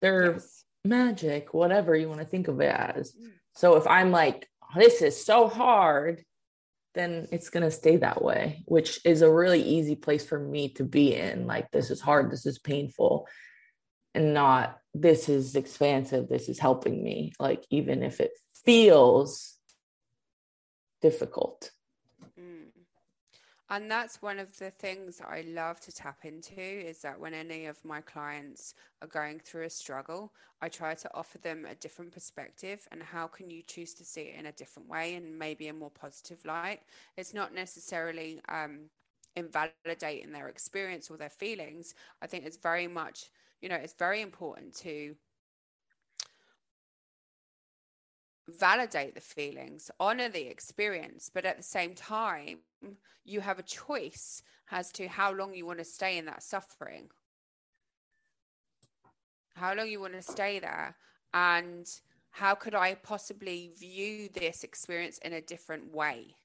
They're yes magic, whatever you want to think of it as. Mm. So if I'm like, this is so hard, then it's going to stay that way, which is a really easy place for me to be in. Like, this is hard, this is painful, and not this is expansive, this is helping me. Like, even if it feels difficult. And that's one of the things I love to tap into is that when any of my clients are going through a struggle, I try to offer them a different perspective and how can you choose to see it in a different way and maybe a more positive light. It's not necessarily um, invalidating their experience or their feelings. I think it's very much, you know, it's very important to validate the feelings, honor the experience, but at the same time, you have a choice as to how long you want to stay in that suffering, how long you want to stay there, and how could I possibly view this experience in a different way?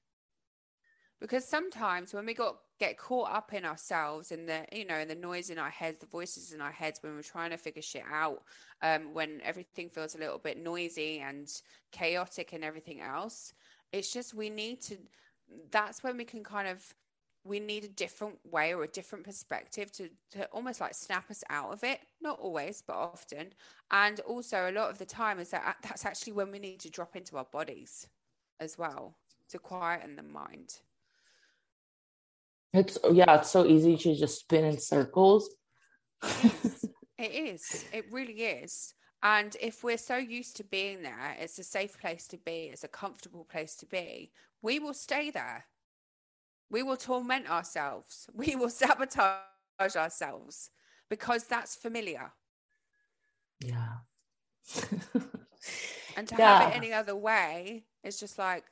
Because sometimes when we got get caught up in ourselves and the you know in the noise in our heads the voices in our heads when we're trying to figure shit out um, when everything feels a little bit noisy and chaotic and everything else it's just we need to that's when we can kind of we need a different way or a different perspective to, to almost like snap us out of it. Not always but often. And also a lot of the time is that that's actually when we need to drop into our bodies as well to quieten the mind it's yeah it's so easy to just spin in circles it is it really is and if we're so used to being there it's a safe place to be it's a comfortable place to be we will stay there we will torment ourselves. We will sabotage ourselves because that's familiar. Yeah. and to yeah. have it any other way is just like,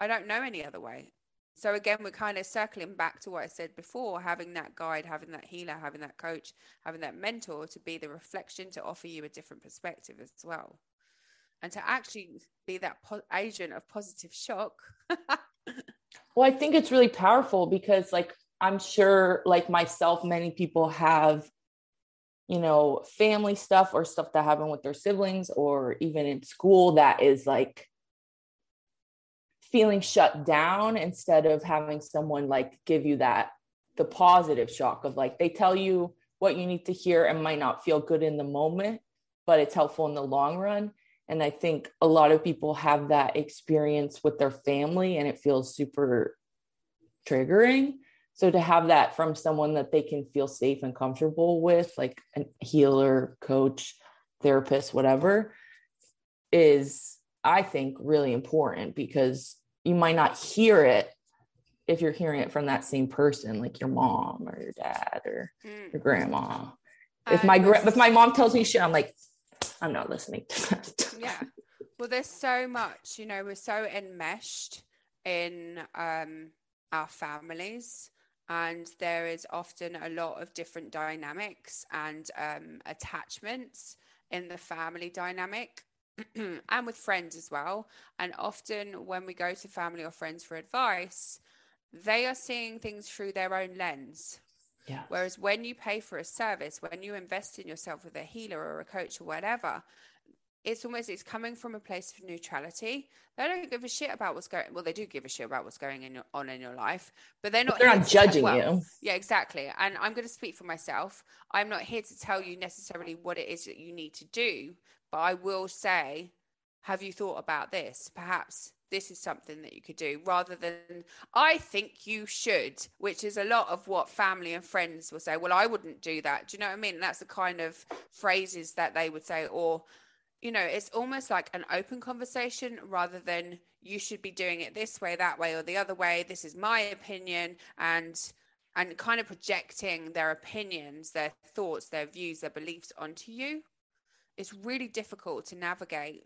I don't know any other way. So again, we're kind of circling back to what I said before having that guide, having that healer, having that coach, having that mentor to be the reflection to offer you a different perspective as well. And to actually be that po- agent of positive shock Well, I think it's really powerful because, like, I'm sure, like myself, many people have, you know, family stuff or stuff that happened with their siblings or even in school that is like feeling shut down instead of having someone like give you that the positive shock of like they tell you what you need to hear and might not feel good in the moment, but it's helpful in the long run. And I think a lot of people have that experience with their family and it feels super triggering. So to have that from someone that they can feel safe and comfortable with, like a healer, coach, therapist, whatever, is, I think, really important because you might not hear it if you're hearing it from that same person, like your mom or your dad or mm. your grandma. If my gra- if my mom tells me shit, I'm like, I'm not listening to that. yeah. Well, there's so much, you know, we're so enmeshed in um, our families, and there is often a lot of different dynamics and um, attachments in the family dynamic. and with friends as well. And often, when we go to family or friends for advice, they are seeing things through their own lens. Yeah. Whereas when you pay for a service, when you invest in yourself with a healer or a coach or whatever, it's almost it's coming from a place of neutrality. They don't give a shit about what's going. Well, they do give a shit about what's going in, your, on in your life, but they're not. They're not judging well, you. Yeah, exactly. And I'm going to speak for myself. I'm not here to tell you necessarily what it is that you need to do, but I will say, have you thought about this? Perhaps this is something that you could do rather than I think you should, which is a lot of what family and friends will say. Well, I wouldn't do that. Do you know what I mean? That's the kind of phrases that they would say, or, you know, it's almost like an open conversation rather than you should be doing it this way, that way, or the other way. This is my opinion. And and kind of projecting their opinions, their thoughts, their views, their beliefs onto you. It's really difficult to navigate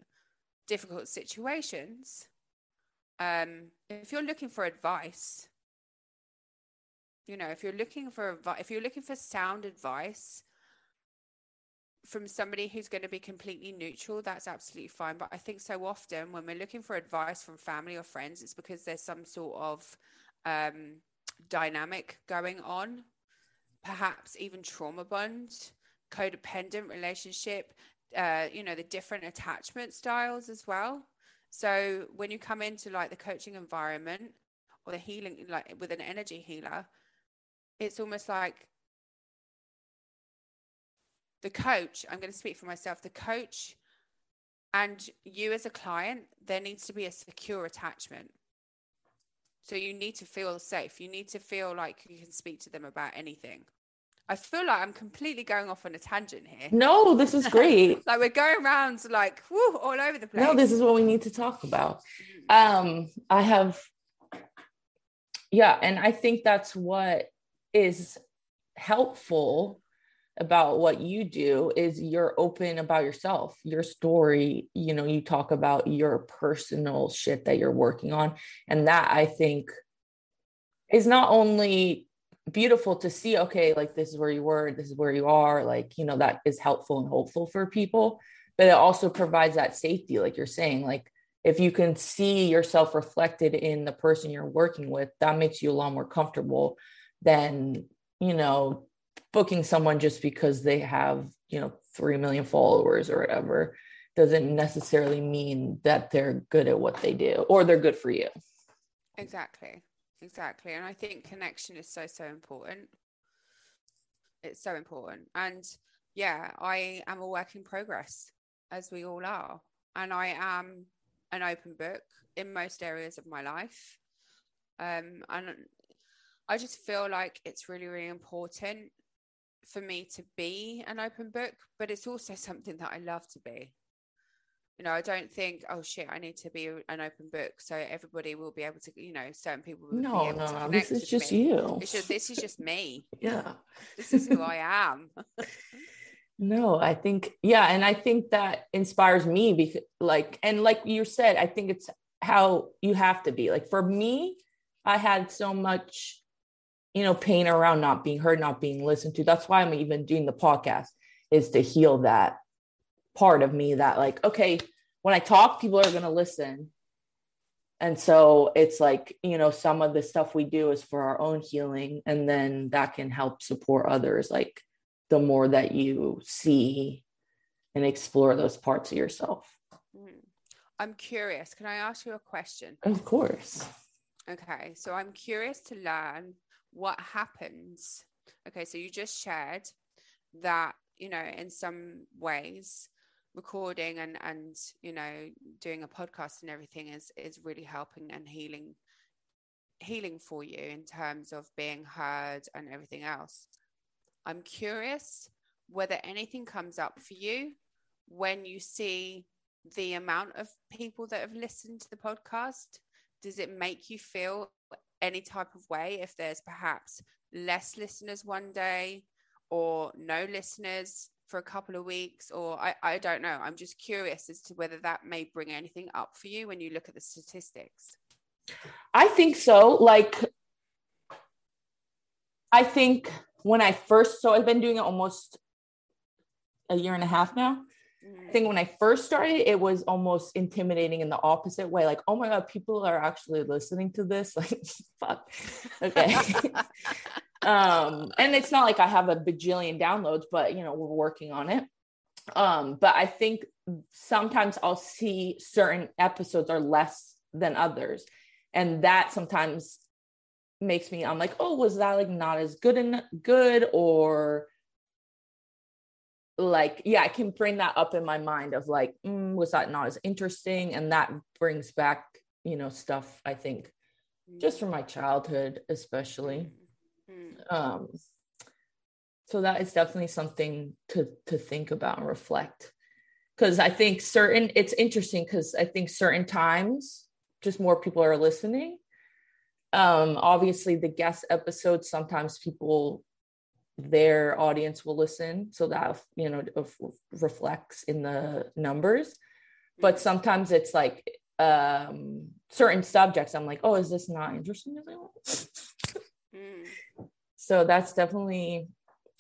difficult situations um, if you're looking for advice, you know, if you're looking for if you're looking for sound advice from somebody who's going to be completely neutral, that's absolutely fine. But I think so often when we're looking for advice from family or friends, it's because there's some sort of um, dynamic going on, perhaps even trauma bond, codependent relationship, uh, you know, the different attachment styles as well. So when you come into like the coaching environment or the healing, like with an energy healer, it's almost like the coach, I'm going to speak for myself, the coach and you as a client, there needs to be a secure attachment. So you need to feel safe. You need to feel like you can speak to them about anything. I feel like I'm completely going off on a tangent here. No, this is great. like we're going around like whoo, all over the place. No, this is what we need to talk about. Um, I have yeah, and I think that's what is helpful about what you do is you're open about yourself, your story, you know, you talk about your personal shit that you're working on and that I think is not only beautiful to see okay like this is where you were this is where you are like you know that is helpful and hopeful for people but it also provides that safety like you're saying like if you can see yourself reflected in the person you're working with that makes you a lot more comfortable than you know booking someone just because they have you know 3 million followers or whatever doesn't necessarily mean that they're good at what they do or they're good for you. Exactly exactly. And I think connection is so, so important. It's so important. And yeah, I am a work in progress, as we all are. And I am an open book in most areas of my life. Um, and I just feel like it's really, really important for me to be an open book, but it's also something that I love to be. You know, I don't think, oh shit, I need to be an open book so everybody will be able to, you know, certain people will no, be able no, to no. This is just me. you. It's just, this is just me. yeah. This is who I am. No, I think, yeah. And I think that inspires me because, like, and like you said, I think it's how you have to be. Like, for me, I had so much, you know, pain around not being heard, not being listened to. That's why I'm even doing the podcast, is to heal that part of me that, like, okay, when I talk, people are going to listen. And so it's like, you know, some of the stuff we do is for our own healing. And then that can help support others. Like, the more that you see and explore those parts of yourself. Mm. I'm curious. Can I ask you a question? Of course. Okay, so I'm curious to learn what happens. Okay, so you just shared that, you know, in some ways, recording and and you know doing a podcast and everything is is really helping and healing healing for you in terms of being heard and everything else. I'm curious whether anything comes up for you when you see the amount of people that have listened to the podcast. Does it make you feel any type of way if there's perhaps less listeners one day or no listeners for a couple of weeks or I, I don't know i'm just curious as to whether that may bring anything up for you when you look at the statistics I think so. Like, I think when I first, so I've been doing it almost a year and a half now. I think when I first started, it was almost intimidating in the opposite way. Like, oh my God, people are actually listening to this. Like, fuck. Okay. um, and it's not like I have a bajillion downloads, but you know, we're working on it. Um, but I think sometimes I'll see certain episodes are less than others. And that sometimes makes me, I'm like, oh, was that like not as good and good or like yeah i can bring that up in my mind of like mm, was that not as interesting? And that brings back you know stuff i think just from my childhood especially. Mm. um so that is definitely something to to think about and reflect. Because i think certain it's interesting because i think certain times just more people are listening. Um obviously the guest episodes sometimes people their audience will listen so that you know reflects in the numbers but sometimes it's like um certain subjects i'm like oh is this not interesting? Mm. so that's definitely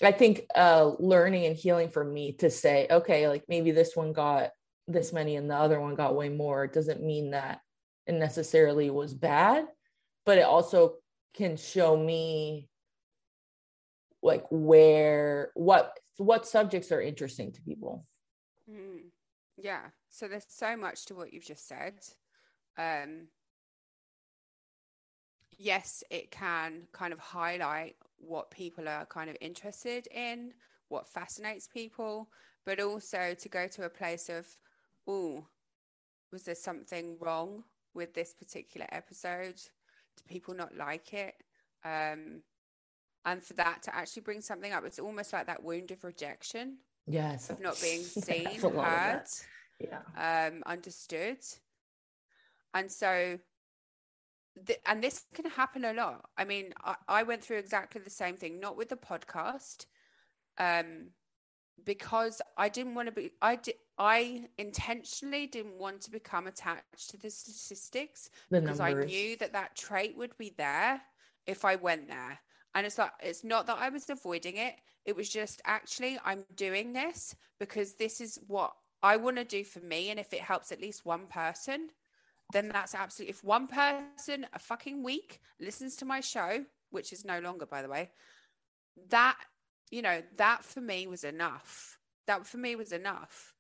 i think uh learning and healing for me to say okay like maybe this one got this many and the other one got way more it doesn't mean that it necessarily was bad but it also can show me like where what what subjects are interesting to people Mm. Yeah. So there's so much to what you've just said. Um, yes, it can kind of highlight what people are kind of interested in, what fascinates people, but also to go to a place of, oh, was there something wrong with this particular episode? Do people not like it? Um, and for that to actually bring something up, it's almost like that wound of rejection yes of not being seen, that's a lot of heard, yeah um, understood. And so, th- and this can happen a lot. I mean, I, I went through exactly the same thing, not with the podcast, um, because I didn't want to be, I did, I intentionally didn't want to become attached to the statistics the because numbers I knew that that trait would be there if I went there. And it's like, it's not that I was avoiding it. It was just actually, I'm doing this because this is what I want to do for me. And if it helps at least one person, then that's absolutely, if one person a fucking week listens to my show, which is no longer, by the way, that, you know, that for me was enough. That for me was enough.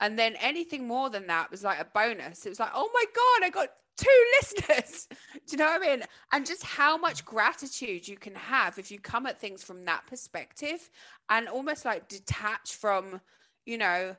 And then anything more than that was like a bonus. It was like, oh my God, I got two listeners. Do you know what I mean? And just how much gratitude you can have if you come at things from that perspective and almost like detach from, you know,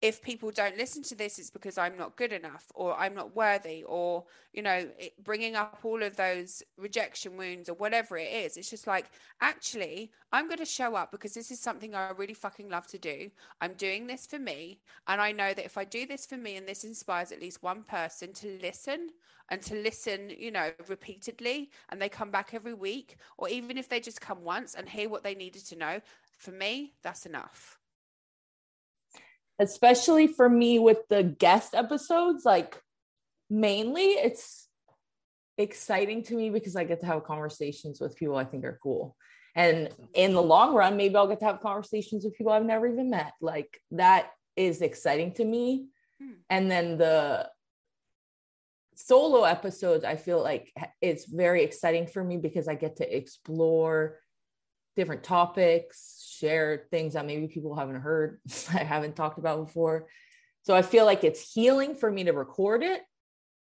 if people don't listen to this it's because i'm not good enough or i'm not worthy or you know it, bringing up all of those rejection wounds or whatever it is it's just like actually i'm going to show up because this is something i really fucking love to do. I'm doing this for me and i know that if i do this for me and this inspires at least one person to listen and to listen you know repeatedly and they come back every week or even if they just come once and hear what they needed to know for me that's enough especially for me with the guest episodes like mainly it's exciting to me because i get to have conversations with people i think are cool. And in the long run maybe i'll get to have conversations with people i've never even met. Like that is exciting to me. Hmm. and then the solo episodes i feel like it's very exciting for me because i get to explore different topics, share things that maybe people haven't heard, I haven't talked about before. So I feel like it's healing for me to record it,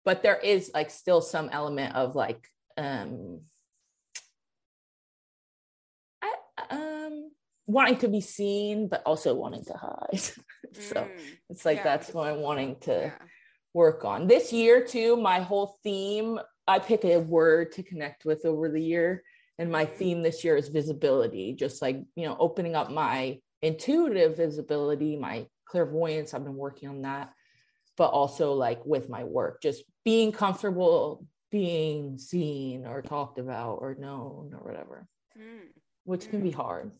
but there is like still some element of like um I um wanting to be seen but also wanting to hide. so mm, it's like yeah. that's what I'm wanting to yeah. work on. This year too, my whole theme, I pick a word to connect with over the year and my theme this year is visibility just like you know opening up my intuitive visibility my clairvoyance i've been working on that but also like with my work just being comfortable being seen or talked about or known or whatever mm. which can be mm. hard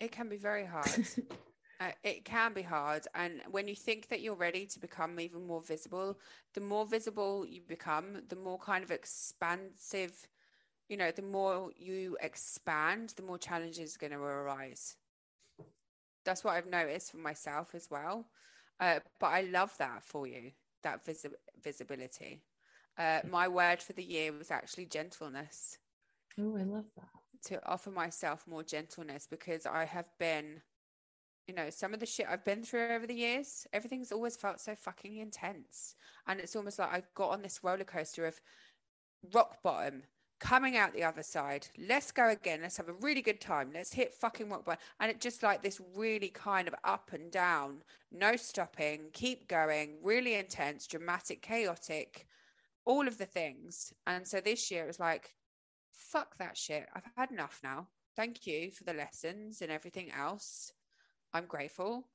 it can be very hard uh, it can be hard and when you think that you're ready to become even more visible the more visible you become the more kind of expansive you know, the more you expand, the more challenges are going to arise. That's what I've noticed for myself as well. Uh, but I love that for you, that visi- visibility. Uh, my word for the year was actually gentleness. Oh, I love that. To offer myself more gentleness because I have been, you know, some of the shit I've been through over the years, everything's always felt so fucking intense. And it's almost like I've got on this roller coaster of rock bottom coming out the other side. Let's go again. Let's have a really good time. Let's hit fucking rock bottom. And it just like this really kind of up and down, no stopping, keep going, really intense, dramatic, chaotic, all of the things. And so this year it was like, fuck that shit. I've had enough now. Thank you for the lessons and everything else. I'm grateful.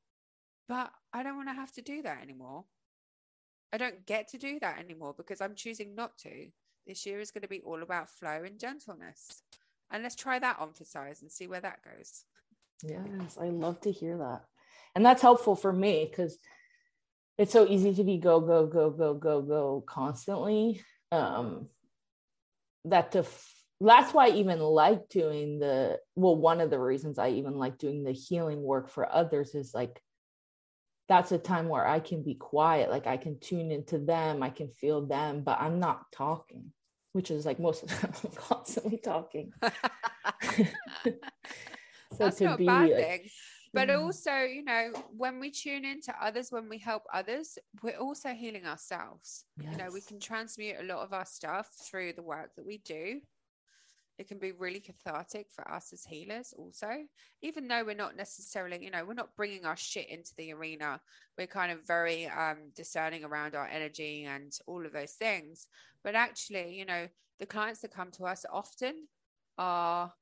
But I don't want to have to do that anymore. I don't get to do that anymore because I'm choosing not to. This year is going to be all about flow and gentleness. And let's try that on for size and see where that goes. Yes, I love to hear that. And that's helpful for me because it's so easy to be go, go, go, go, go, go constantly. Um, that to that's why I even like doing the well, one of the reasons I even like doing the healing work for others is like that's a time where I can be quiet. Like I can tune into them, I can feel them, but I'm not talking, which is like most of the time I'm constantly talking. so that's not a bad like, thing. But yeah. also, you know, when we tune into others, when we help others, we're also healing ourselves. Yes. You know, we can transmute a lot of our stuff through the work that we do it can be really cathartic for us as healers also. Even though we're not necessarily you know we're not bringing our shit into the arena we're kind of very um discerning around our energy and all of those things. But actually you know the clients that come to us often are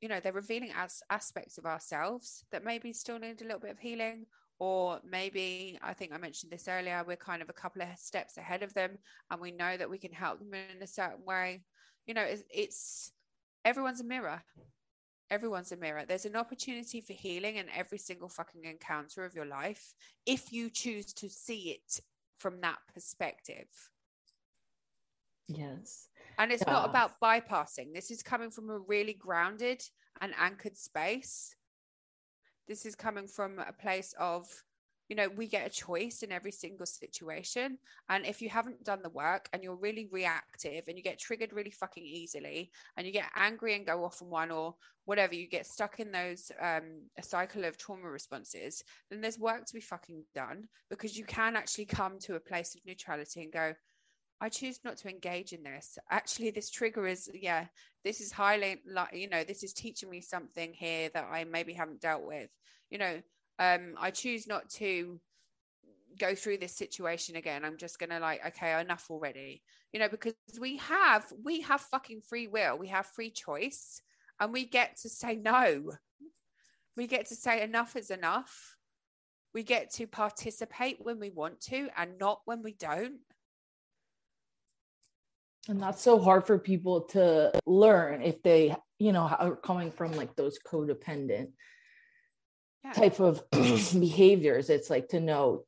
you know they're revealing as aspects of ourselves that maybe still need a little bit of healing. Or maybe i think i mentioned this earlier we're kind of a couple of steps ahead of them and we know that we can help them in a certain way you know it's, it's everyone's a mirror. Everyone's a mirror. There's an opportunity for healing in every single fucking encounter of your life if you choose to see it from that perspective. Yes. And it's yeah. not about bypassing. This is coming from a really grounded and anchored space. This is coming from a place of you know we get a choice in every single situation and if you haven't done the work and you're really reactive and you get triggered really fucking easily and you get angry and go off on one or whatever you get stuck in those um a cycle of trauma responses then there's work to be fucking done because you can actually come to a place of neutrality and go I choose not to engage in this. Actually, this trigger is, yeah, this is highly, you know, this is teaching me something here that I maybe haven't dealt with. You know, um, I choose not to go through this situation again. I'm just gonna like, okay, enough already. You know, because we have, we have fucking free will, we have free choice, and we get to say no. We get to say enough is enough. We get to participate when we want to and not when we don't and that's so hard for people to learn if they you know are coming from like those codependent yeah. type of behaviors it's like to know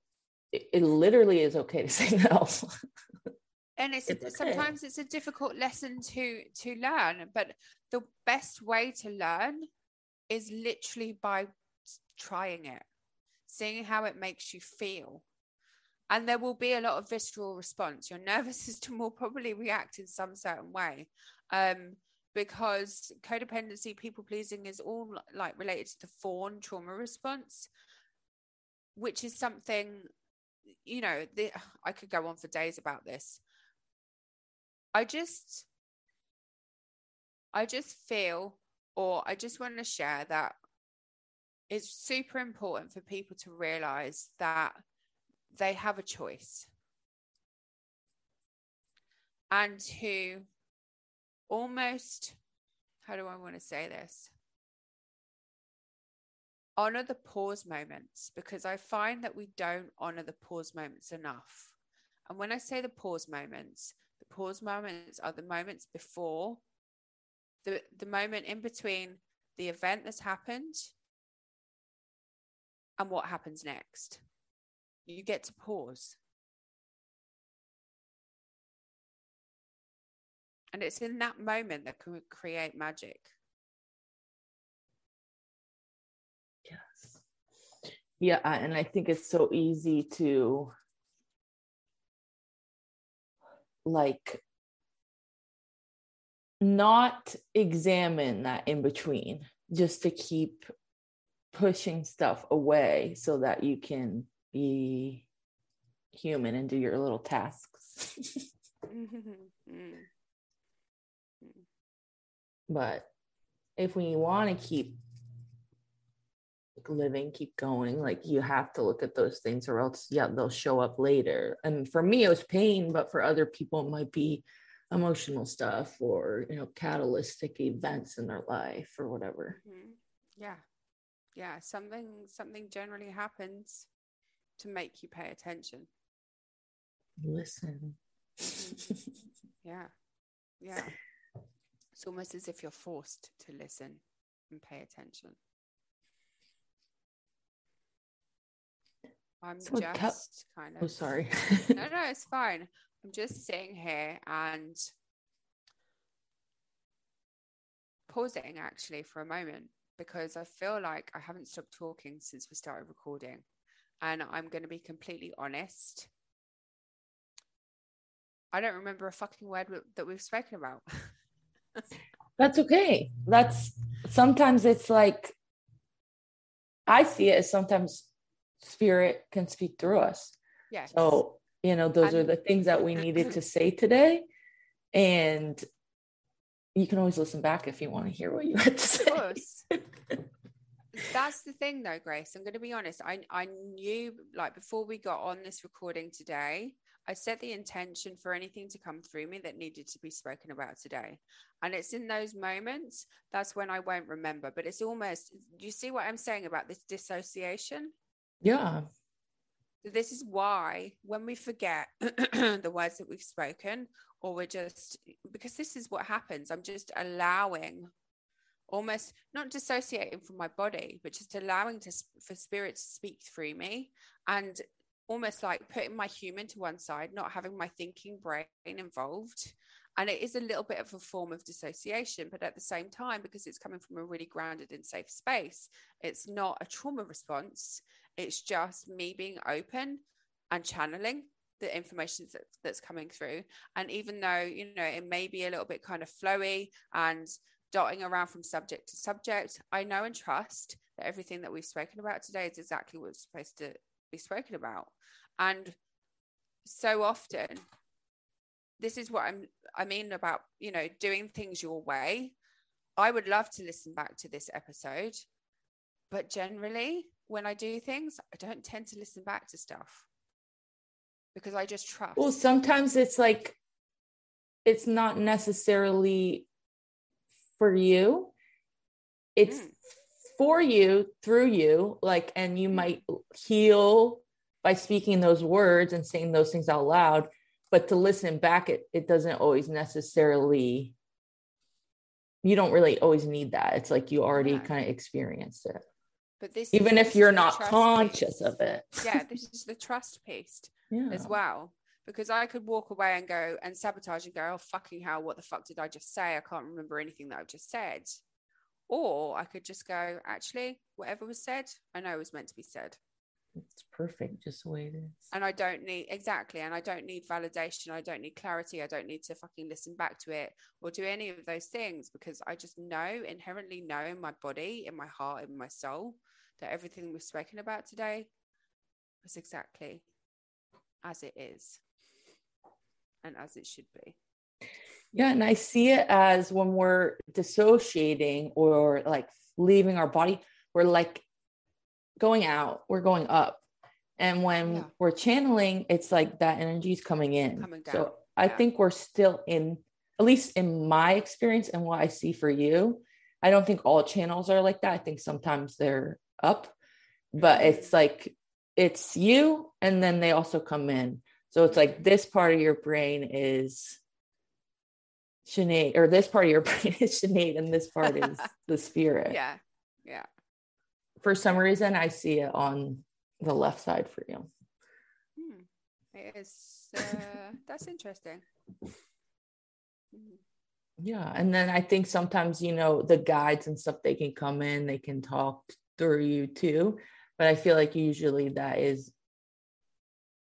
it, it, literally is okay to say no and it's, it's okay. sometimes it's a difficult lesson to to learn but the best way to learn is literally by trying it seeing how it makes you feel and there will be a lot of visceral response your nervous system will probably react in some certain way um, because codependency people pleasing is all like related to the fawn trauma response which is something you know the, i could go on for days about this. I just i just feel or i just want to share that it's super important for people to realize that they have a choice. And to almost how do I want to say this? Honor the pause moments because I find that we don't honor the pause moments enough. And when I say the pause moments, the pause moments are the moments before the, the moment in between the event that's happened and what happens next you get to pause. And it's in that moment that can create magic. Yes. Yeah. And I think it's so easy to like not examine that in between, just to keep pushing stuff away so that you can be human and do your little tasks. Mm-hmm. Mm. But if we want to keep living, keep going, like you have to look at those things or else, yeah, they'll show up later. And for me, it was pain, but for other people, it might be emotional stuff or, you know, catalytic events in their life or whatever. Mm-hmm. Yeah. Yeah. Something, something generally happens to make you pay attention. Listen. yeah. Yeah. It's almost as if you're forced to listen and pay attention. I'm so just kind oh, of. Oh, sorry. no, no, it's fine. I'm just sitting here and pausing actually for a moment because I feel like I haven't stopped talking since we started recording and I'm going to be completely honest. I don't remember a fucking word that we've spoken about. That's okay. That's sometimes it's like I see it as sometimes spirit can speak through us. Yeah. So, you know, those and- are the things that we needed to say today. And you can always listen back if you want to hear what you had to say. Of course. that's the thing though grace i'm going to be honest i i knew like before we got on this recording today i set the intention for anything to come through me that needed to be spoken about today. And it's in those moments that's when i won't remember. But it's almost you see what i'm saying about this dissociation? Yeah. This is why when we forget the words that we've spoken or we're just because this is what happens. I'm just allowing almost not dissociating from my body, but just allowing to for spirit to speak through me. And almost like putting my human to one side, not having my thinking brain involved And it is a little bit of a form of dissociation, but at the same time, because it's coming from a really grounded and safe space, it's not a trauma response. It's just me being open and channeling the information that, that's coming through. And even though, you know, it may be a little bit kind of flowy and dotting around from subject to subject, I know and trust that everything that we've spoken about today is exactly what's supposed to be spoken about. And so often, this is what I'm I mean about, you know, doing things your way. I would love to listen back to this episode, but generally, when I do things, I don't tend to listen back to stuff because I just trust. Well, sometimes it's like it's not necessarily for you. It's mm. For you through you, like, and you mm. might heal by speaking those words and saying those things out loud. But to listen back, it, it doesn't always necessarily, you don't really always need that. It's like you already yeah. kind of experienced it. But this even if you're not conscious piece. of it. Yeah, this is the trust piece yeah. as well. Because I could walk away and go and sabotage and go, oh, fucking hell, what the fuck did I just say? I can't remember anything that I've just said. Or I could just go, actually, whatever was said, I know it was meant to be said. It's perfect just the way it is. And I don't need, exactly. And I don't need validation. I don't need clarity. I don't need to fucking listen back to it or do any of those things because I just know, inherently know in my body, in my heart, in my soul, that everything we've spoken about today was exactly as it is and as it should be. Yeah, and I see it as when we're dissociating or like leaving our body, we're like going out, we're going up. And when yeah. we're channeling, it's like that energy is coming in. Coming so yeah. I think we're still in, at least in my experience and what I see for you. I don't think all channels are like that. I think sometimes they're up, but mm-hmm. it's like it's you and then they also come in so it's like this part of your brain is Sinead, or this part of your brain is Sinead, and this part is the spirit. Yeah. Yeah. For some reason, I see it on the left side for you. Hmm. It is, uh, that's interesting. Yeah. And then I think sometimes, you know, the guides and stuff, they can come in, they can talk through you too but I feel like usually that is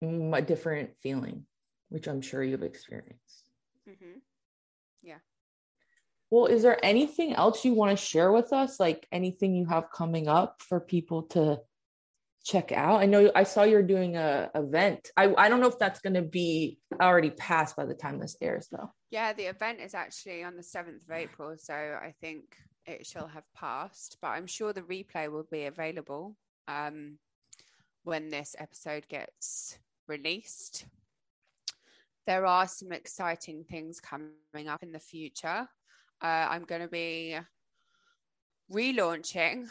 a different feeling, which I'm sure you've experienced. Mm-hmm. Yeah. Well, is there anything else you want to share with us? Like anything you have coming up for people to check out? I know I saw you're doing a event. I, I don't know if that's going to be already passed by the time this airs, though. Yeah, the event is actually on the 7th of April. So I think it shall have passed, but I'm sure the replay will be available um, when this episode gets released. There are some exciting things coming up in the future. Uh, I'm going to be relaunching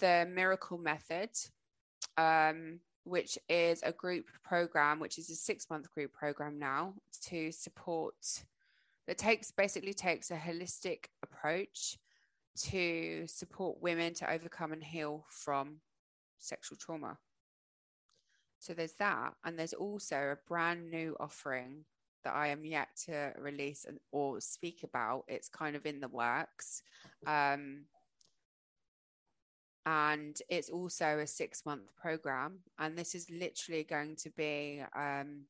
the Miracle Method, um, which is a group program, which is a six month group program now to support that takes basically takes a holistic approach to support women to overcome and heal from sexual trauma. So there's that. And there's also a brand new offering that I am yet to release and, or speak about. It's kind of in the works. Um, and it's also a six month program. And this is literally going to be um,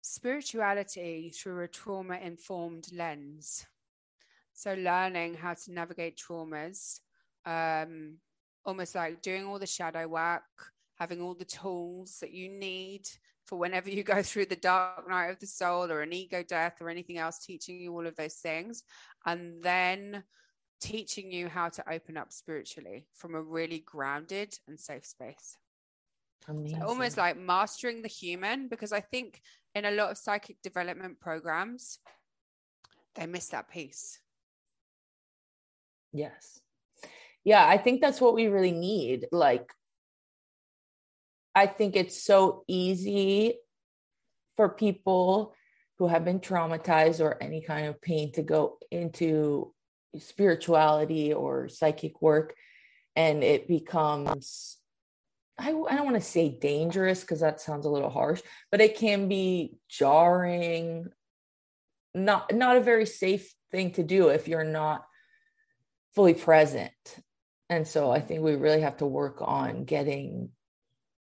spirituality through a trauma informed lens. So learning how to navigate traumas, um, almost like doing all the shadow work, having all the tools that you need for whenever you go through the dark night of the soul or an ego death or anything else, teaching you all of those things. And then teaching you how to open up spiritually from a really grounded and safe space. So almost like mastering the human, because I think in a lot of psychic development programs, they miss that piece. Yes. Yeah, I think that's what we really need. Like, I think it's so easy for people who have been traumatized or any kind of pain to go into spirituality or psychic work and it becomes I, I don't want to say dangerous because that sounds a little harsh, but it can be jarring, not not a very safe thing to do if you're not fully present. And so I think we really have to work on getting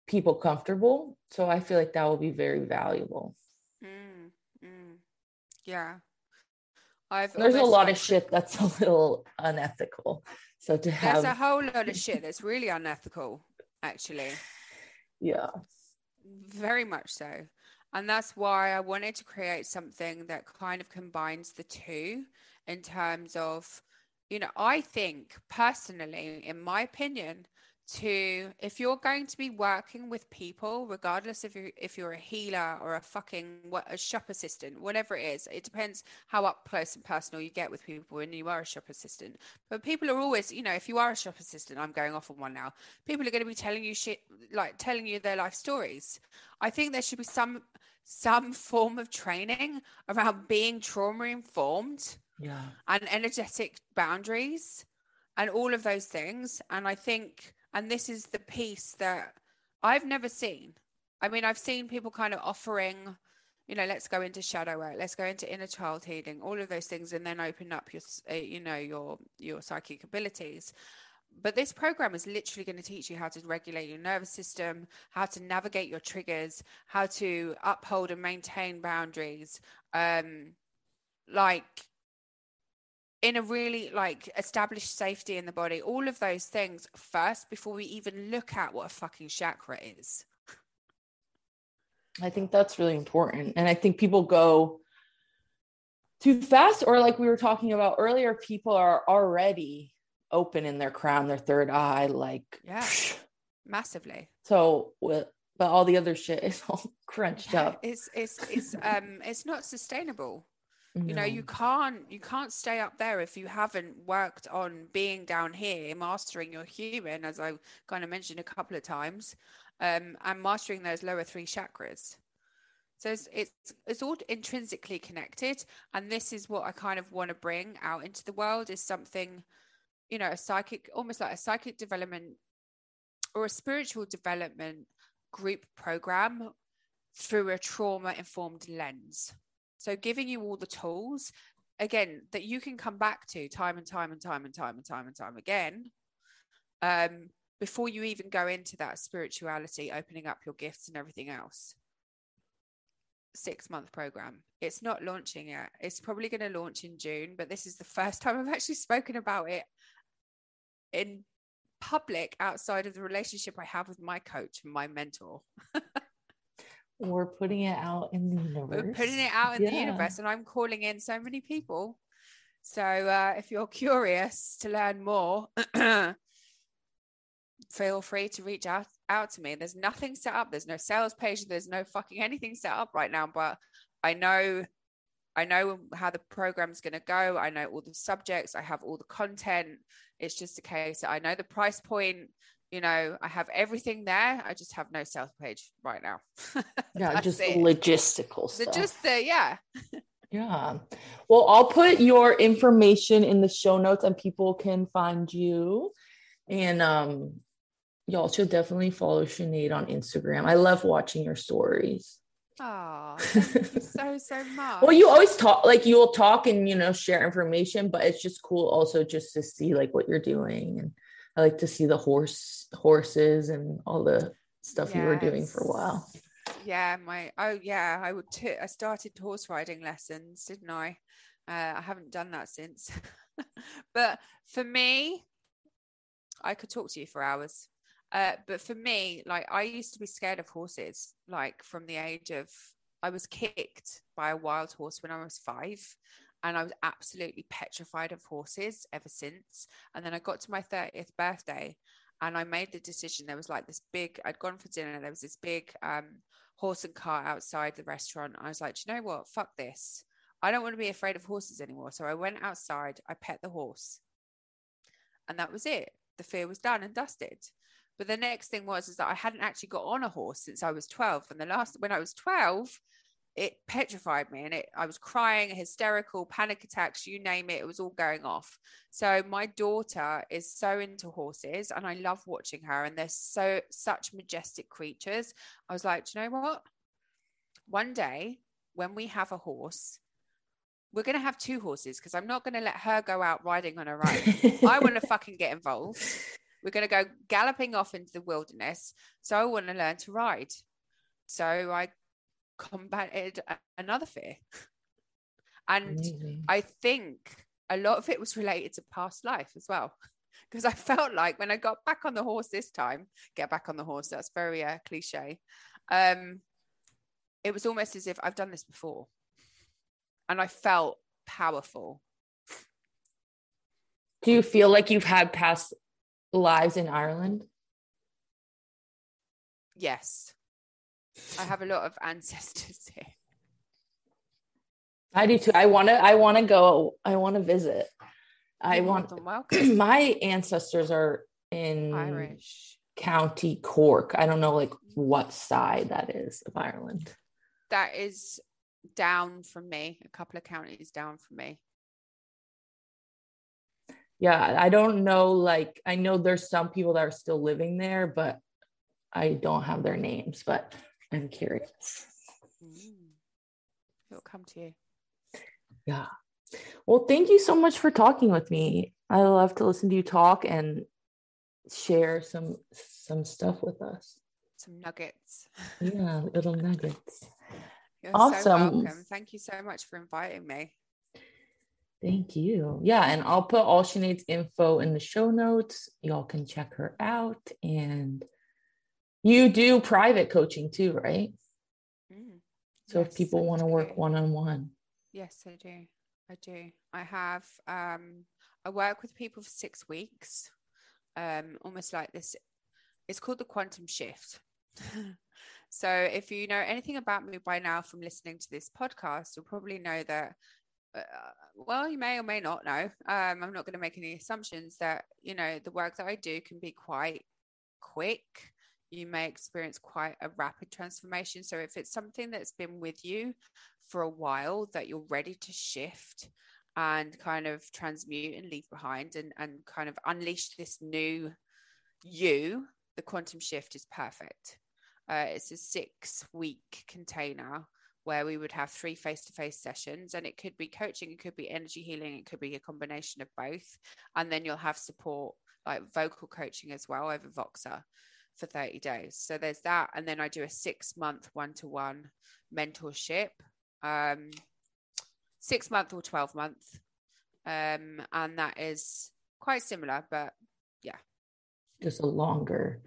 people comfortable. So I feel like that will be very valuable. Mm, mm. Yeah. I've there's a lot of shit that's a little unethical. So to have there's a whole lot of shit that's really unethical, actually. Yeah. Very much so. And that's why I wanted to create something that kind of combines the two in terms of, you know, I think personally, in my opinion, to if you're going to be working with people regardless if you if you're a healer or a fucking what a shop assistant whatever it is it depends how up close and personal you get with people when you are a shop assistant. But people are always you know if you are a shop assistant i'm going off on one now people are going to be telling you shit like telling you their life stories. I think there should be some some form of training around being trauma informed yeah. and energetic boundaries and all of those things. And i think and this is the piece that I've never seen. I mean, I've seen people kind of offering, you know, let's go into shadow work, let's go into inner child healing, all of those things, and then open up your, uh, you know, your your psychic abilities. But this program is literally going to teach you how to regulate your nervous system, how to navigate your triggers, how to uphold and maintain boundaries, um, like in a really like established safety in the body, all of those things first before we even look at what a fucking chakra is. I think that's really important. And I think people go too fast, or like we were talking about earlier, people are already open in their crown, their third eye, like yeah, massively. So but all the other shit is all crunched yeah, up. It's it's it's um it's not sustainable you know you can't you can't stay up there if you haven't worked on being down here mastering your human as i kind of mentioned a couple of times um, and mastering those lower three chakras. So it's, it's it's all intrinsically connected and this is what i kind of want to bring out into the world is something you know a psychic almost like a psychic development or a spiritual development group program through a trauma informed lens so giving you all the tools again that you can come back to time and time and time and time and time and time again um, before you even go into that spirituality, opening up your gifts and everything else. Six month program. It's not launching yet. It's probably going to launch in June, but this is the first time I've actually spoken about it in public outside of the relationship I have with my coach and my mentor. We're putting it out in the universe. We're putting it out in yeah. the universe, and I'm calling in so many people. So uh, if you're curious to learn more, feel free to reach out, out to me. There's nothing set up. There's no sales page. There's no fucking anything set up right now. But I know, I know how the program's going to go. I know all the subjects. I have all the content. It's just a case. I know the price point you know i have everything there i just have no sales page right now yeah just it. logistical stuff. just the yeah yeah well i'll put your information in the show notes and people can find you and um y'all should definitely follow Sinead on instagram i love watching your stories Oh, so so much. well, you always talk like you'll talk and you know share information, but it's just cool also just to see like what you're doing and I like to see the horse horses and all the stuff yes. you were doing for a while. Yeah, my oh yeah, I would. T- I started horse riding lessons, didn't I? Uh, I haven't done that since. but for me, I could talk to you for hours. Uh, but for me, like I used to be scared of horses, like from the age of I was kicked by a wild horse when I was five and I was absolutely petrified of horses ever since. And then I got to my 30th birthday and I made the decision. There was like this big, I'd gone for dinner, there was this big um, horse and cart outside the restaurant. I was like, you know what? Fuck this. I don't want to be afraid of horses anymore. So I went outside, I pet the horse, and that was it. The fear was done and dusted. But the next thing was is that I hadn't actually got on a horse since I was 12. And the last when I was 12, it petrified me and it I was crying, hysterical, panic attacks, you name it, it was all going off. So my daughter is so into horses and I love watching her and they're so such majestic creatures. I was like, do you know what? One day when we have a horse, we're going to have two horses because I'm not going to let her go out riding on her own. I want to fucking get involved. We're going to go galloping off into the wilderness. So I want to learn to ride. So I combated another fear. And Amazing. I think a lot of it was related to past life as well. Because I felt like when I got back on the horse this time, get back on the horse, that's very uh, cliche. Um, it was almost as if I've done this before. And I felt powerful. Do you feel like you've had past lives in Ireland? Yes. I have a lot of ancestors here. I do too. I want to. I want to go. I want to visit. I want. my ancestors are in Irish County Cork. I don't know like what side that is of Ireland. That is down from me. A couple of counties down from me. Yeah, I don't know. Like, I know there's some people that are still living there, but I don't have their names. But I'm curious. Mm. It'll come to you. Yeah. Well, thank you so much for talking with me. I love to listen to you talk and share some some stuff with us. Some nuggets. Yeah, little nuggets. You're awesome. So welcome. Thank you so much for inviting me. Thank you. Yeah, and I'll put all Sinead's info in the show notes. Y'all can check her out and you do private coaching too, right? Mm, so yes, if people want to work one on one. Yes, I do. I do. I have um I work with people for 6 weeks. Um almost like this it's called the quantum shift. so if you know anything about me by now from listening to this podcast, you'll probably know that uh, well, you may or may not know. Um, I'm not going to make any assumptions that you know the work that I do can be quite quick you may experience quite a rapid transformation. So, if it's something that's been with you for a while that you're ready to shift and kind of transmute and leave behind and, and kind of unleash this new you, the quantum shift is perfect. Uh, it's a six week container where we would have three face to face sessions, and it could be coaching, it could be energy healing, it could be a combination of both. And then you'll have support like vocal coaching as well over Voxer for 30 days. So there's that. And then I do a six month one to one mentorship, um, six month or 12 month. Um, and that is quite similar, but yeah. Just a longer,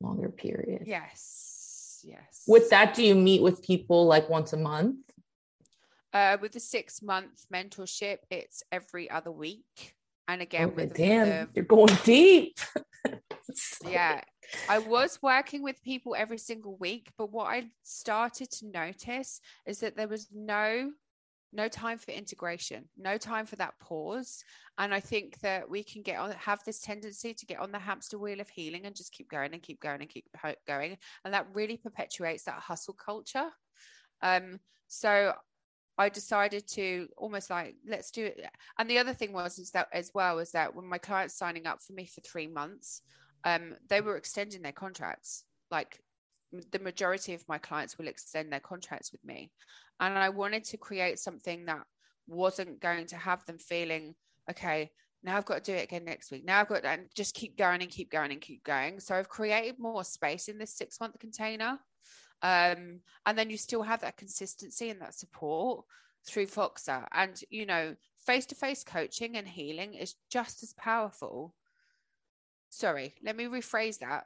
longer period. Yes. Yes. With that, do you meet with people like once a month? Uh, with the six month mentorship, it's every other week. And again, okay, with damn, the, you're going deep. yeah, I was working with people every single week, but what I started to notice is that there was no no time for integration, no time for that pause. And I think that we can get on have this tendency to get on the hamster wheel of healing and just keep going and keep going and keep going. And that really perpetuates that hustle culture. Um, so I decided to almost like let's do it. And the other thing was is that as well is that when my clients signing up for me for three months, um, they were extending their contracts. Like the majority of my clients will extend their contracts with me. And I wanted to create something that wasn't going to have them feeling, okay, now I've got to do it again next week. Now I've got to and just keep going and keep going and keep going. So I've created more space in this six month container. Um, and then you still have that consistency and that support through Voxer. And, you know, face to face coaching and healing is just as powerful sorry, let me rephrase that.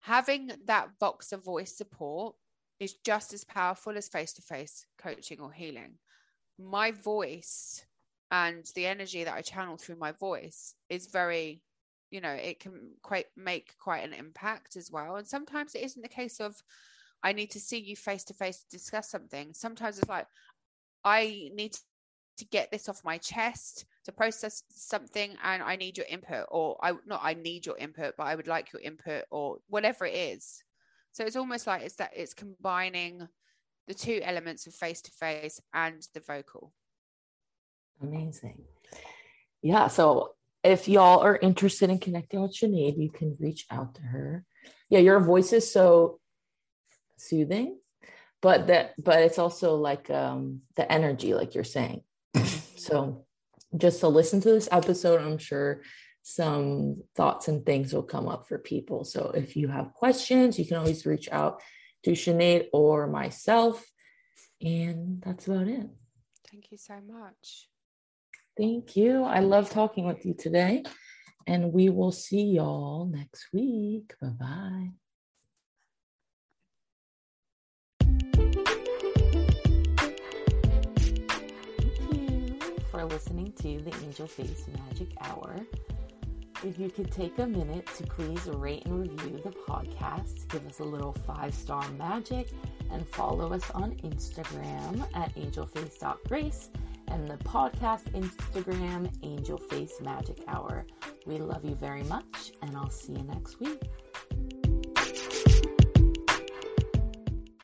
Having that Voxer voice support is just as powerful as face to face coaching or healing. My voice and the energy that I channel through my voice is very, you know, it can quite make quite an impact as well. And sometimes it isn't the case of, I need to see you face to face to discuss something. Sometimes it's like, I need to get this off my chest to process something and i need your input or i not i need your input but i would like your input or whatever it is so it's almost like it's that it's combining the two elements of face to face and the vocal. Amazing. Yeah. So if y'all are interested in connecting with Sinead, you can reach out to her. Yeah, your voice is so soothing, but that but it's also like um the energy, like you're saying. So just to listen to this episode, I'm sure some thoughts and things will come up for people. So if you have questions, you can always reach out to Sinead or myself. And that's about it. Thank you so much. Thank you. I love talking with you today. And we will see y'all next week. Bye bye. For listening to the Angel Face Magic Hour. If you could take a minute to please rate and review the podcast, give us a little five star magic, and follow us on Instagram at angelface.grace and the podcast Instagram Angel Face Magic Hour. We love you very much, and I'll see you next week.